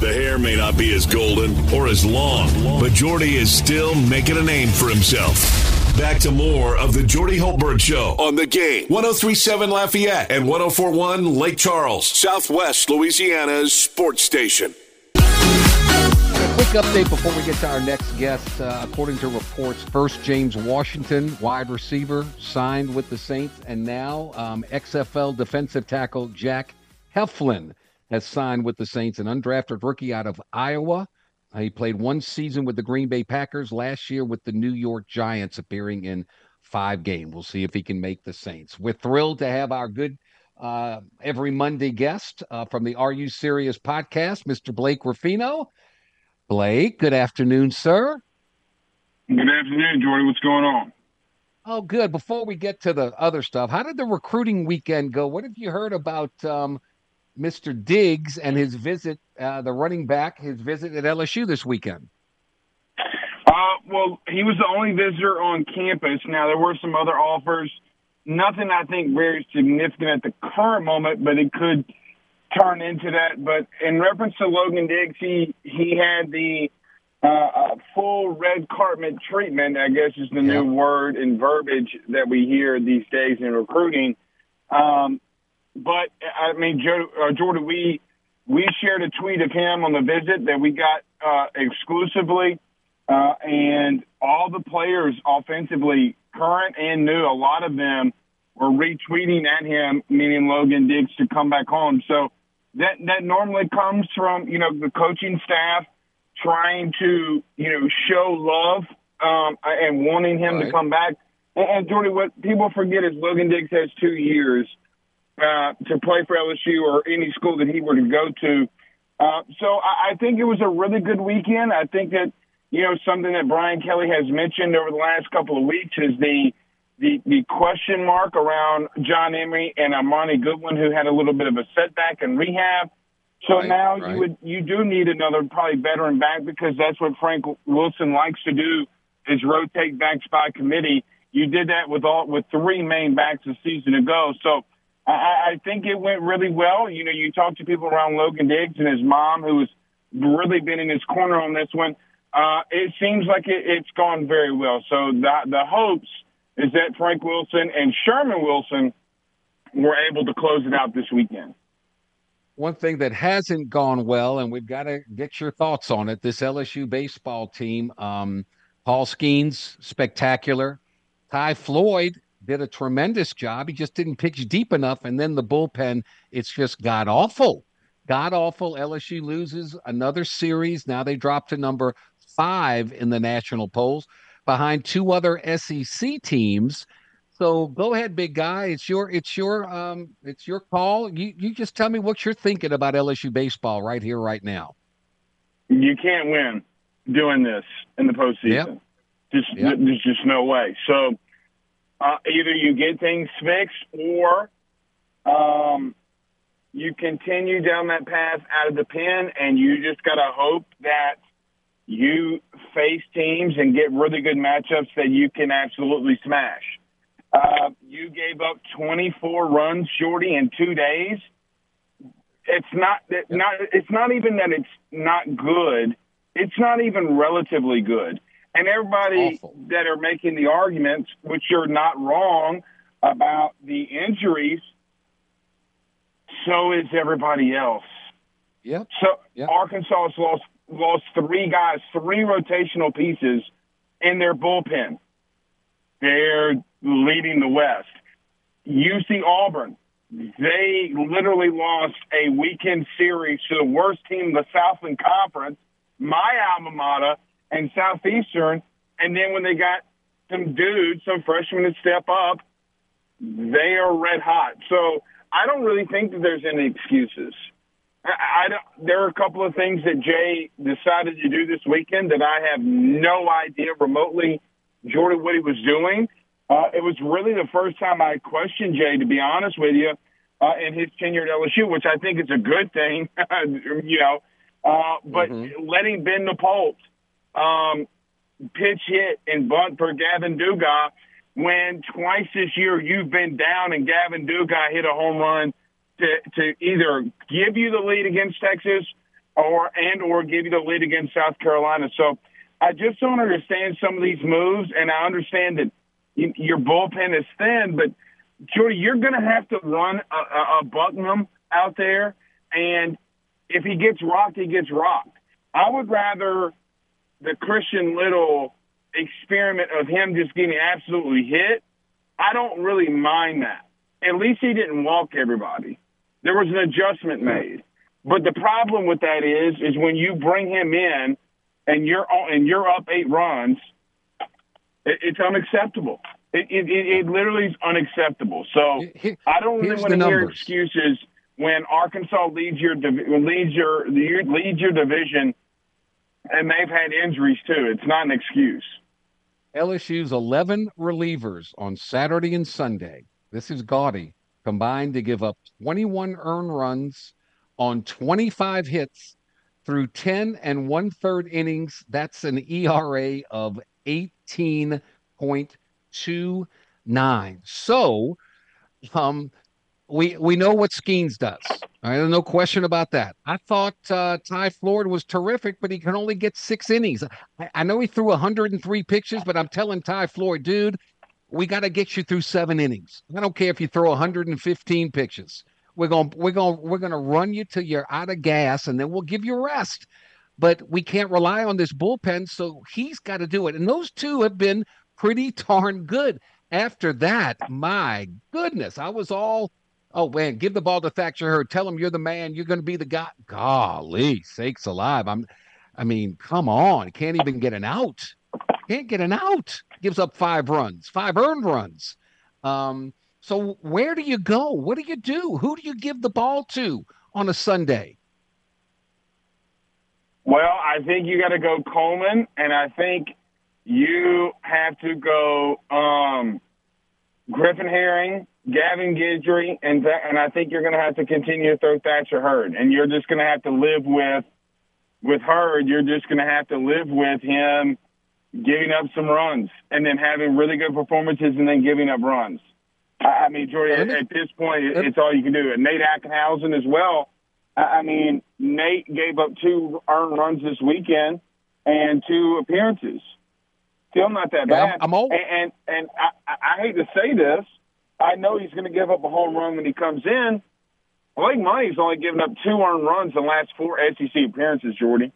S2: The hair may not be as golden or as long, but Jordy is still making a name for himself. Back to more of the Jordy Hultberg Show on the game. 1037 Lafayette and 1041 Lake Charles, Southwest Louisiana's sports station.
S1: A quick update before we get to our next guest. Uh, according to reports, first James Washington, wide receiver, signed with the Saints, and now um, XFL defensive tackle Jack Heflin has signed with the Saints, an undrafted rookie out of Iowa. Uh, he played one season with the Green Bay Packers last year with the New York Giants, appearing in five games. We'll see if he can make the Saints. We're thrilled to have our good uh, every Monday guest uh, from the Are You Serious podcast, Mr. Blake Ruffino. Blake, good afternoon, sir.
S10: Good afternoon, Jordy. What's going on?
S1: Oh, good. Before we get to the other stuff, how did the recruiting weekend go? What have you heard about um, Mr. Diggs and his visit, uh, the running back, his visit at LSU this weekend?
S10: Uh, well, he was the only visitor on campus. Now, there were some other offers. Nothing, I think, very significant at the current moment, but it could turn into that. But in reference to Logan Diggs, he, he had the uh, uh, full red carpet treatment, I guess is the yep. new word and verbiage that we hear these days in recruiting. Um, but I mean, Joe, uh, Jordan, we we shared a tweet of him on the visit that we got uh, exclusively, uh, and all the players offensively, current and new, a lot of them were retweeting at him, meaning Logan Diggs to come back home. So that that normally comes from you know the coaching staff trying to you know show love um, and wanting him right. to come back. And, and Jordy, what people forget is Logan Diggs has two years uh, to play for LSU or any school that he were to go to. Uh, so I, I think it was a really good weekend. I think that, you know, something that Brian Kelly has mentioned over the last couple of weeks is the the, the question mark around John Emery and Armoni Goodwin, who had a little bit of a setback in rehab. So
S1: Right,
S10: now
S1: right.
S10: you would you do need another probably veteran back because that's what Frank Wilson likes to do is rotate backs by committee. You did that with all with three main backs a season ago. So I, I think it went really well. You know, you talk to people around Logan Diggs and his mom, who has really been in his corner on this one. Uh, it seems like it, it's gone very well. So the the hopes is that Frank Wilson and Sherman Wilson were able to close it out this weekend.
S1: One thing that hasn't gone well, and we've got to get your thoughts on it. This LSU baseball team, um, Paul Skenes, spectacular. Ty Floyd did a tremendous job. He just didn't pitch deep enough, and then the bullpen, it's just god awful, god awful. LSU loses another series. Now they drop to number five in the national polls, behind two other SEC teams. So go ahead, big guy. It's your it's your um it's your call. You you just tell me what you're thinking about LSU baseball right here, right now.
S10: You can't win doing this in the postseason.
S1: Yep.
S10: Just
S1: Yep.
S10: there's just no way. So uh, either you get things fixed or um, you continue down that path out of the pen, and you just got to hope that you face teams and get really good matchups that you can absolutely smash. Uh, you gave up 24 runs, Shorty, in two days. It's not not. It's not even that it's not good. It's not even relatively good. And everybody
S1: Awful.
S10: that are making the arguments, which are not wrong, about the injuries, so is everybody else.
S1: Yep.
S10: So
S1: Yep.
S10: Arkansas has lost lost three guys, three rotational pieces in their bullpen. They're leading the West. UC Auburn, they literally lost a weekend series to the worst team in the Southland Conference, my alma mater, and Southeastern. And then when they got some dudes, some freshmen to step up, they are red hot. So I don't really think that there's any excuses. I, I don't, there are a couple of things that Jay decided to do this weekend that I have no idea remotely, Jordan, what he was doing. Uh, it was really the first time I questioned Jay, to be honest with you, uh, in his tenure at LSU, which I think is a good thing, <laughs> you know. Uh, but letting Ben Nippolt um, pitch hit and bunt for Gavin Dugas when twice this year you've been down and Gavin Dugas hit a home run to, to either give you the lead against Texas or and or give you the lead against South Carolina. So I just don't understand some of these moves, and I understand that you, your bullpen is thin, but Jordy, you're going to have to run a, a, a out there, and if he gets rocked, he gets rocked. I would rather the Christian Little experiment of him just getting absolutely hit. I don't really mind that. At least he didn't walk everybody. There was an adjustment made. But the problem with that is, is when you bring him in and you're and you're up eight runs, it, it's unacceptable. It, it, it, it literally is unacceptable. So
S1: Here-
S10: I don't really want to hear excuses when Arkansas leads your div- leads your leads your division, and they've had injuries too. It's not an excuse.
S1: LSU's 11 relievers on Saturday and Sunday. This is gaudy. Combined to give up 21 earned runs on 25 hits through 10 and one third innings. That's an ERA of 18.29. So, um, we we know what Skenes does. Right, no question about that. I thought uh, Ty Floyd was terrific, but he can only get six innings. I, I know he threw 103 pitches, but I'm telling Ty Floyd, dude, we got to get you through seven innings. I don't care if you throw 115 pitches. We're going we're going we're to run you till you're out of gas and then we'll give you rest. But we can't rely on this bullpen, so he's got to do it. And those two have been pretty darn good. After that, my goodness, I was all Oh man, give the ball to Thatcher Hurd. Tell him you're the man. You're going to be the guy. Golly, sakes alive! I'm, I mean, come on. Can't even get an out. Can't get an out. Gives up five runs, five earned runs. Um, so where do you go? What do you do? Who do you give the ball to on a Sunday?
S10: Well, I think you got to go Coleman, and I think you have to go um, Griffin Herring, Gavin Guidry, and th- and I think you're going to have to continue to throw Thatcher Hurd, and you're just going to have to live with with Hurd. You're just going to have to live with him giving up some runs and then having really good performances and then giving up runs. I, I mean, Jordy, at, at this point, it, it's all you can do. And Nate Ackenhausen as well. I, I mean, Nate gave up two earned runs this weekend and two appearances. Still not that
S1: Yeah,
S10: bad.
S1: I'm- I'm old.
S10: And and, and I I hate to say this, I know he's going to give up a home run when he comes in. Blake Money's only given up two earned runs in the last four SEC appearances, Jordy.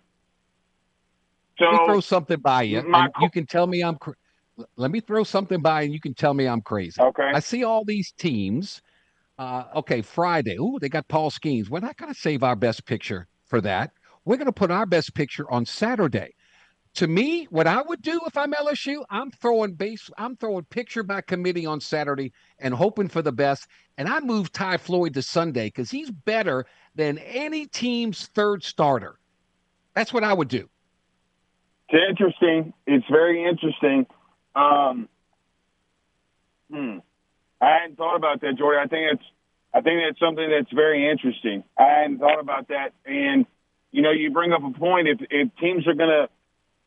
S10: So
S1: Let me throw something by you,
S10: my
S1: and you can tell me I'm. Cr- let me throw something by, and you can tell me I'm crazy.
S10: Okay.
S1: I see all these teams. Uh, okay, Friday. Ooh, they got Paul Skenes. We're not going to save our best picture for that. We're going to put our best picture on Saturday. To me, what I would do if I'm LSU, I'm throwing base. I'm throwing picture by committee on Saturday and hoping for the best. And I move Ty Floyd to Sunday because he's better than any team's third starter. That's what I would do.
S10: It's interesting. It's very interesting. Um, hmm. I hadn't thought about that, Jordy. I think it's I think that's something that's very interesting. I hadn't thought about that. And you know, you bring up a point. If if teams are gonna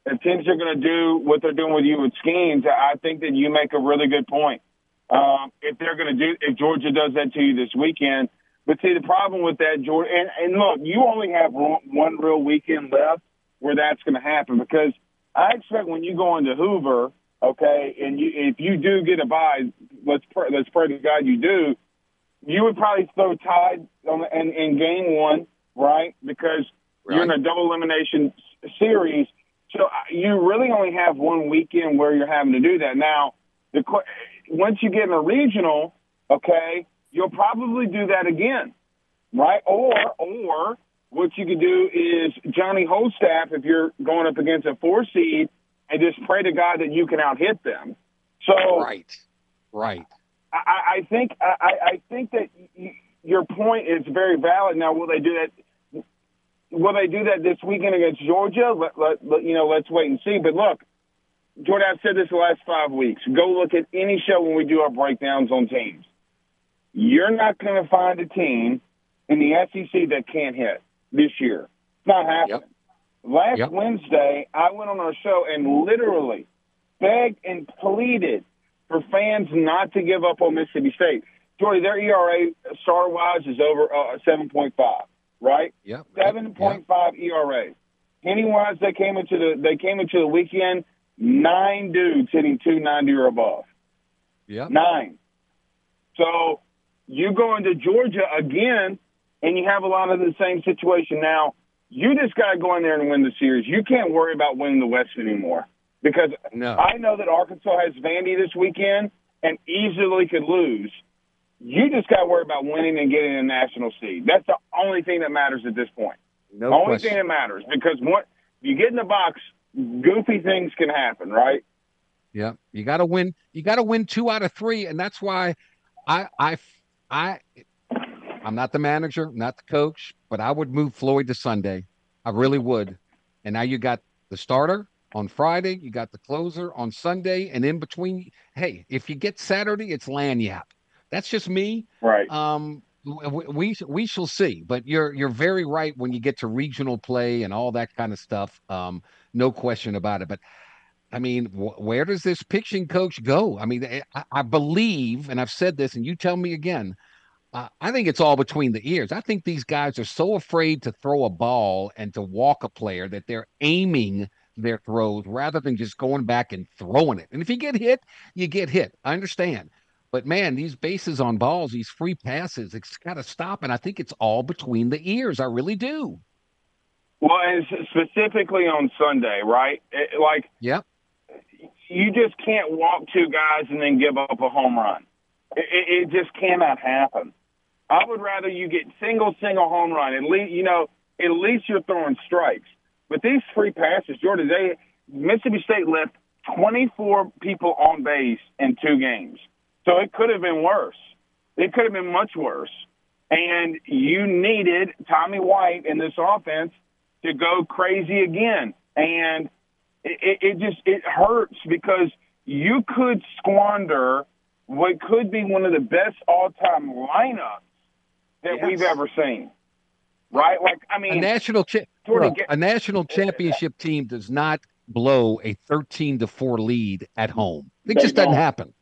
S10: if teams are gonna do what they're doing with you with Skenes, I think that you make a really good point. Um, if they're gonna do if Georgia does that to you this weekend. But see, the problem with that, Jordan, and, and look, you only have one, real weekend left where that's going to happen because I expect when you go into Hoover, okay, and you if you do get a bye, let's pray, let's pray to God you do. You would probably throw Tide on in, in game one, right? Because you're in a double elimination series, so uh, you really only have one weekend where you're having to do that. Now, the once you get in a regional, okay, you'll probably do that again right? Or or what you could do is Johnny Holstaff if you're going up against a four seed and just pray to God that you can out hit them. So
S1: Right. Right.
S10: I, I think I, I think that your point is very valid. Now, will they do that? Will they do that this weekend against Georgia? Let, let, let- you know, let's wait and see. But look, Jordan, I've said this the last five weeks. Go look at any show when we do our breakdowns on teams. You're not going to find a team in the SEC that can't hit this year. It's not happening. Last
S1: Yep.
S10: Wednesday, I went on our show and literally begged and pleaded for fans not to give up on Mississippi State. Jordy, their ERA star wise is over uh, 7.5, right?
S1: Yep.
S10: 7.5 ERA. Pennywise, they came into the they came into the weekend nine dudes hitting 290 or above.
S1: Yep.
S10: Nine. So you go into Georgia again, and you have a lot of the same situation. Now, you just got to go in there and win the series. You can't worry about winning the West anymore because
S1: No.
S10: I know that Arkansas has Vandy this weekend and easily could lose. You just got to worry about winning and getting a national seed. That's the only thing that matters at this point.
S1: No
S10: only
S1: question.
S10: thing that matters because what you get in the box, goofy things can happen, right?
S1: Yeah, you got to win. You got to win two out of three, and that's why I, I, I, I'm not the manager, not the coach, but I would move Floyd to Sunday. I really would. And now you got the starter on Friday, you got the closer on Sunday, and in between, hey, if you get Saturday, it's lagniappe. That's just me.
S10: Right.
S1: Um, we, we shall see. But you're you're very right when you get to regional play and all that kind of stuff. Um, no question about it. But I mean, wh- where does this pitching coach go? I mean, eh, I, I believe, and I've said this, and you tell me again. Uh, I think it's all between the ears. I think these guys are so afraid to throw a ball and to walk a player that they're aiming their throws rather than just going back and throwing it. And if you get hit, you get hit. I understand. But man, these bases on balls, these free passes, it's got to stop. And I think it's all between the ears. I really do.
S10: Well, and specifically on Sunday, right? It- like
S1: Yep.
S10: you just can't walk two guys and then give up a home run. It, it, it just cannot happen. I would rather you get single, single home run. At least you know, at least you're throwing strikes. But these free passes, Jordan, they Mississippi State left 24 people on base in two games, so it could have been worse. It could have been much worse. And you needed Tommy White in this offense to go crazy again. And it, it just it hurts because you could squander what could be one of the best all-time lineups that
S1: Yes.
S10: we've ever seen. Right? Like I mean,
S1: a national cha- look,
S10: get-
S1: a national championship team does not blow a 13 to 4 lead at home. It
S10: They
S1: just doesn't
S10: don't.
S1: happen.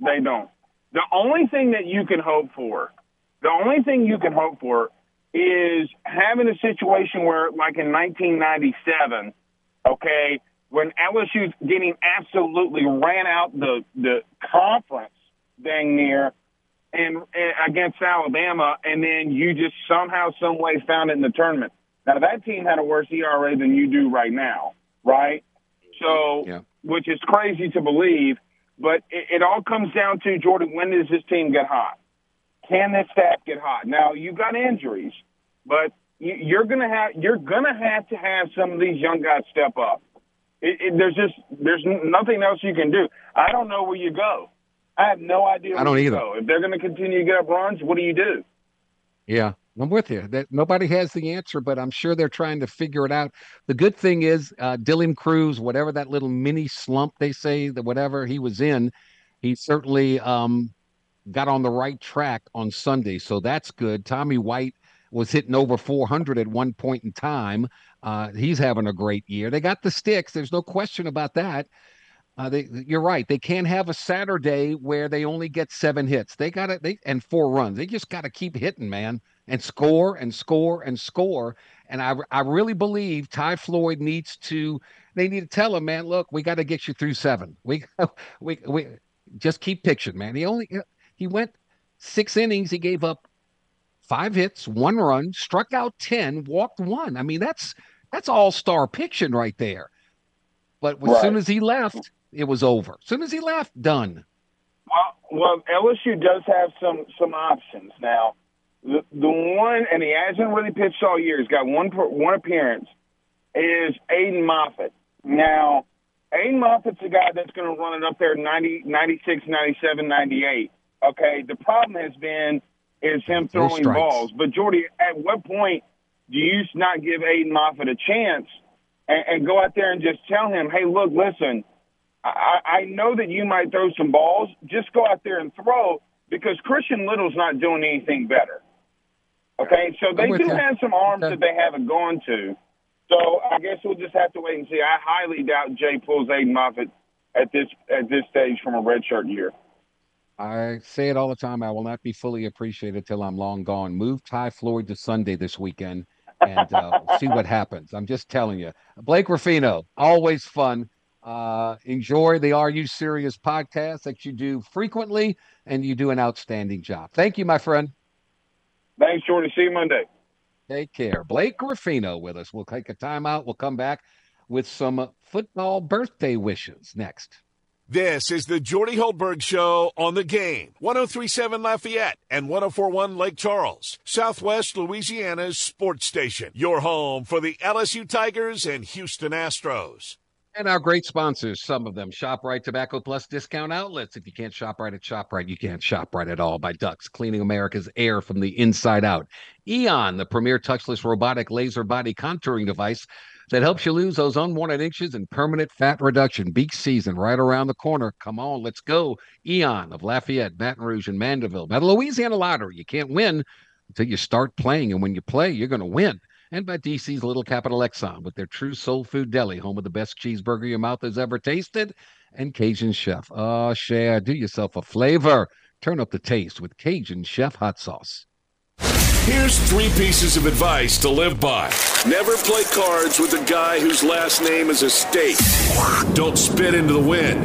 S10: They don't. The only thing that you can hope for, the only thing you can hope for is having a situation where, like in 1997, okay, when LSU's getting absolutely ran out the the conference dang near and, and against Alabama, and then you just somehow, some way found it in the tournament. Now that team had a worse ERA than you do right now, right? So,
S1: Yeah.
S10: which is crazy to believe, but it, it all comes down to Jordan. When does this team get hot? Can this staff get hot? Now you've got injuries, but you, you're gonna have you're gonna have to have some of these young guys step up. It, it, there's just there's nothing else you can do. I don't know where you go. I have no idea.
S1: I don't either.
S10: If they're going to continue to get up runs, what do you do?
S1: Yeah, I'm with you. That nobody has the answer, but I'm sure they're trying to figure it out. The good thing is, uh, Dylan Crews, whatever that little mini slump they say that whatever he was in, he certainly um, got on the right track on Sunday, so that's good. Tommy White was hitting over 400 at one point in time. Uh, he's having a great year. They got the sticks. There's no question about that. Uh, they, you're right. They can't have a Saturday where they only get seven hits. They got it. they and four runs. They just got to keep hitting, man, and score and score and score. And I I really believe Ty Floyd needs to. They need to tell him, man. Look, we got to get you through seven. We <laughs> we we just keep pitching, man. He only he went six innings. He gave up five hits, one run, struck out ten, walked one. I mean, that's that's all star pitching right there. But as
S10: Right.
S1: soon as he left, it was over. As soon as he left, done.
S10: Well, well, LSU does have some some options now. The the one, and he hasn't really pitched all year. He's got one one appearance. Is Aiden Moffett. Now, Aiden Moffett's a guy that's going to run it up there 90, 96, 97, 98. Okay, the problem has been is him throwing balls. But Jordy, at what point do you not give Aiden Moffett a chance and, and go out there and just tell him, hey, look, listen, I, I know that you might throw some balls. Just go out there and throw because Christian Little's not doing anything better. Okay, so they do
S1: you.
S10: have some arms
S1: Okay.
S10: that they haven't gone to. So I guess we'll just have to wait and see. I highly doubt Jay pulls Aiden Moffett at this at this stage from a redshirt year.
S1: I say it all the time. I will not be fully appreciated till I'm long gone. Move Ty Floyd to Sunday this weekend and uh, see what happens. I'm just telling you. Blake Ruffino, always fun. Uh, enjoy the Are You Serious podcast that you do frequently, and you do an outstanding job. Thank you, my friend.
S10: Thanks, Jordan. See you Monday.
S1: Take care. Blake Ruffino with us. We'll take a timeout. We'll come back with some football birthday wishes next.
S2: This is the Jordy Hultberg Show on the game. 1037 Lafayette and 1041 Lake Charles, Southwest Louisiana's sports station. Your home for the LSU Tigers and Houston Astros.
S1: And our great sponsors, some of them ShopRite Tobacco Plus discount outlets. If you can't shop right at ShopRite, you can't shop right at all. By Ducks, cleaning America's air from the inside out. Eon, the premier touchless robotic laser body contouring device that helps you lose those unwanted inches and permanent fat reduction. Beach season right around the corner. Come on, let's go. Eon of Lafayette, Baton Rouge, and Mandeville. By the Louisiana Lottery, you can't win until you start playing. And when you play, you're going to win and by DC's Little Capital Exxon with their true soul food deli, home of the best cheeseburger your mouth has ever tasted, and Cajun Chef. Oh, share, do yourself a flavor. Turn up the taste with Cajun Chef hot sauce.
S2: Here's three pieces of advice to live by. Never play cards with a guy whose last name is a state. Don't spit into the wind.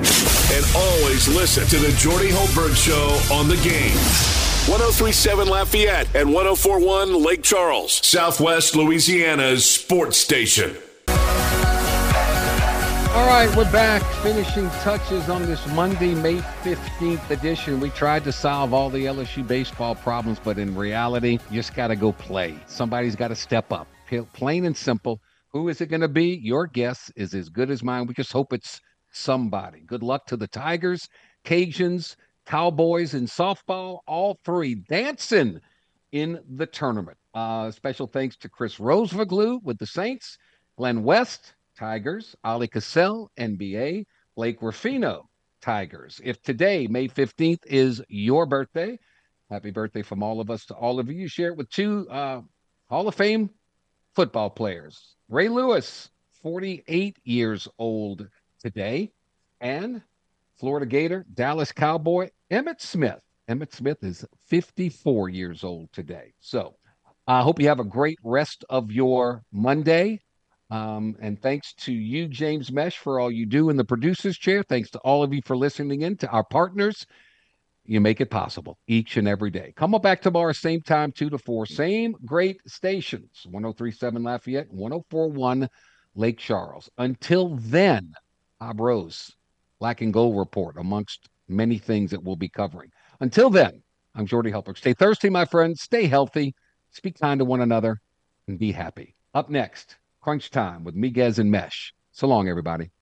S2: And always listen to the Jordy Hultberg Show on the game. 1037 Lafayette and 1041 Lake Charles, Southwest Louisiana's sports station.
S1: All right, we're back. Finishing touches on this Monday, May 15th edition. We tried to solve all the LSU baseball problems, but in reality, you just got to go play. Somebody's got to step up. Plain and simple. Who is it going to be? Your guess is as good as mine. We just hope it's somebody. Good luck to the Tigers, Cajuns, Cowboys, and softball. All three dancing in the tournament. Uh, special thanks to Chris Rosvoglou with the Saints, Glenn West, Tigers, Oleh Kosel, NBA, Blake Ruffino, Tigers. If today, May 15th, is your birthday, happy birthday from all of us to all of you. Share it with two uh, Hall of Fame football players. Ray Lewis, 48 years old today, and Florida Gator, Dallas Cowboy, Emmitt Smith. Emmitt Smith is 54 years old today. So I hope you have a great rest of your Monday. Um, and thanks to you, James Mesh, for all you do in the producer's chair. Thanks to all of you for listening in, to our partners. You make it possible each and every day. Come on back tomorrow, same time, 2 to 4, same great stations 1037 Lafayette, 1041 Lake Charles. Until then, Bob Rose, Black and Gold Report, amongst many things that we'll be covering. Until then, I'm Jordy Hultberg. Stay thirsty, my friends. Stay healthy. Speak kind to one another and be happy. Up next, Crunch Time with Miguez and Mesh. So long, everybody.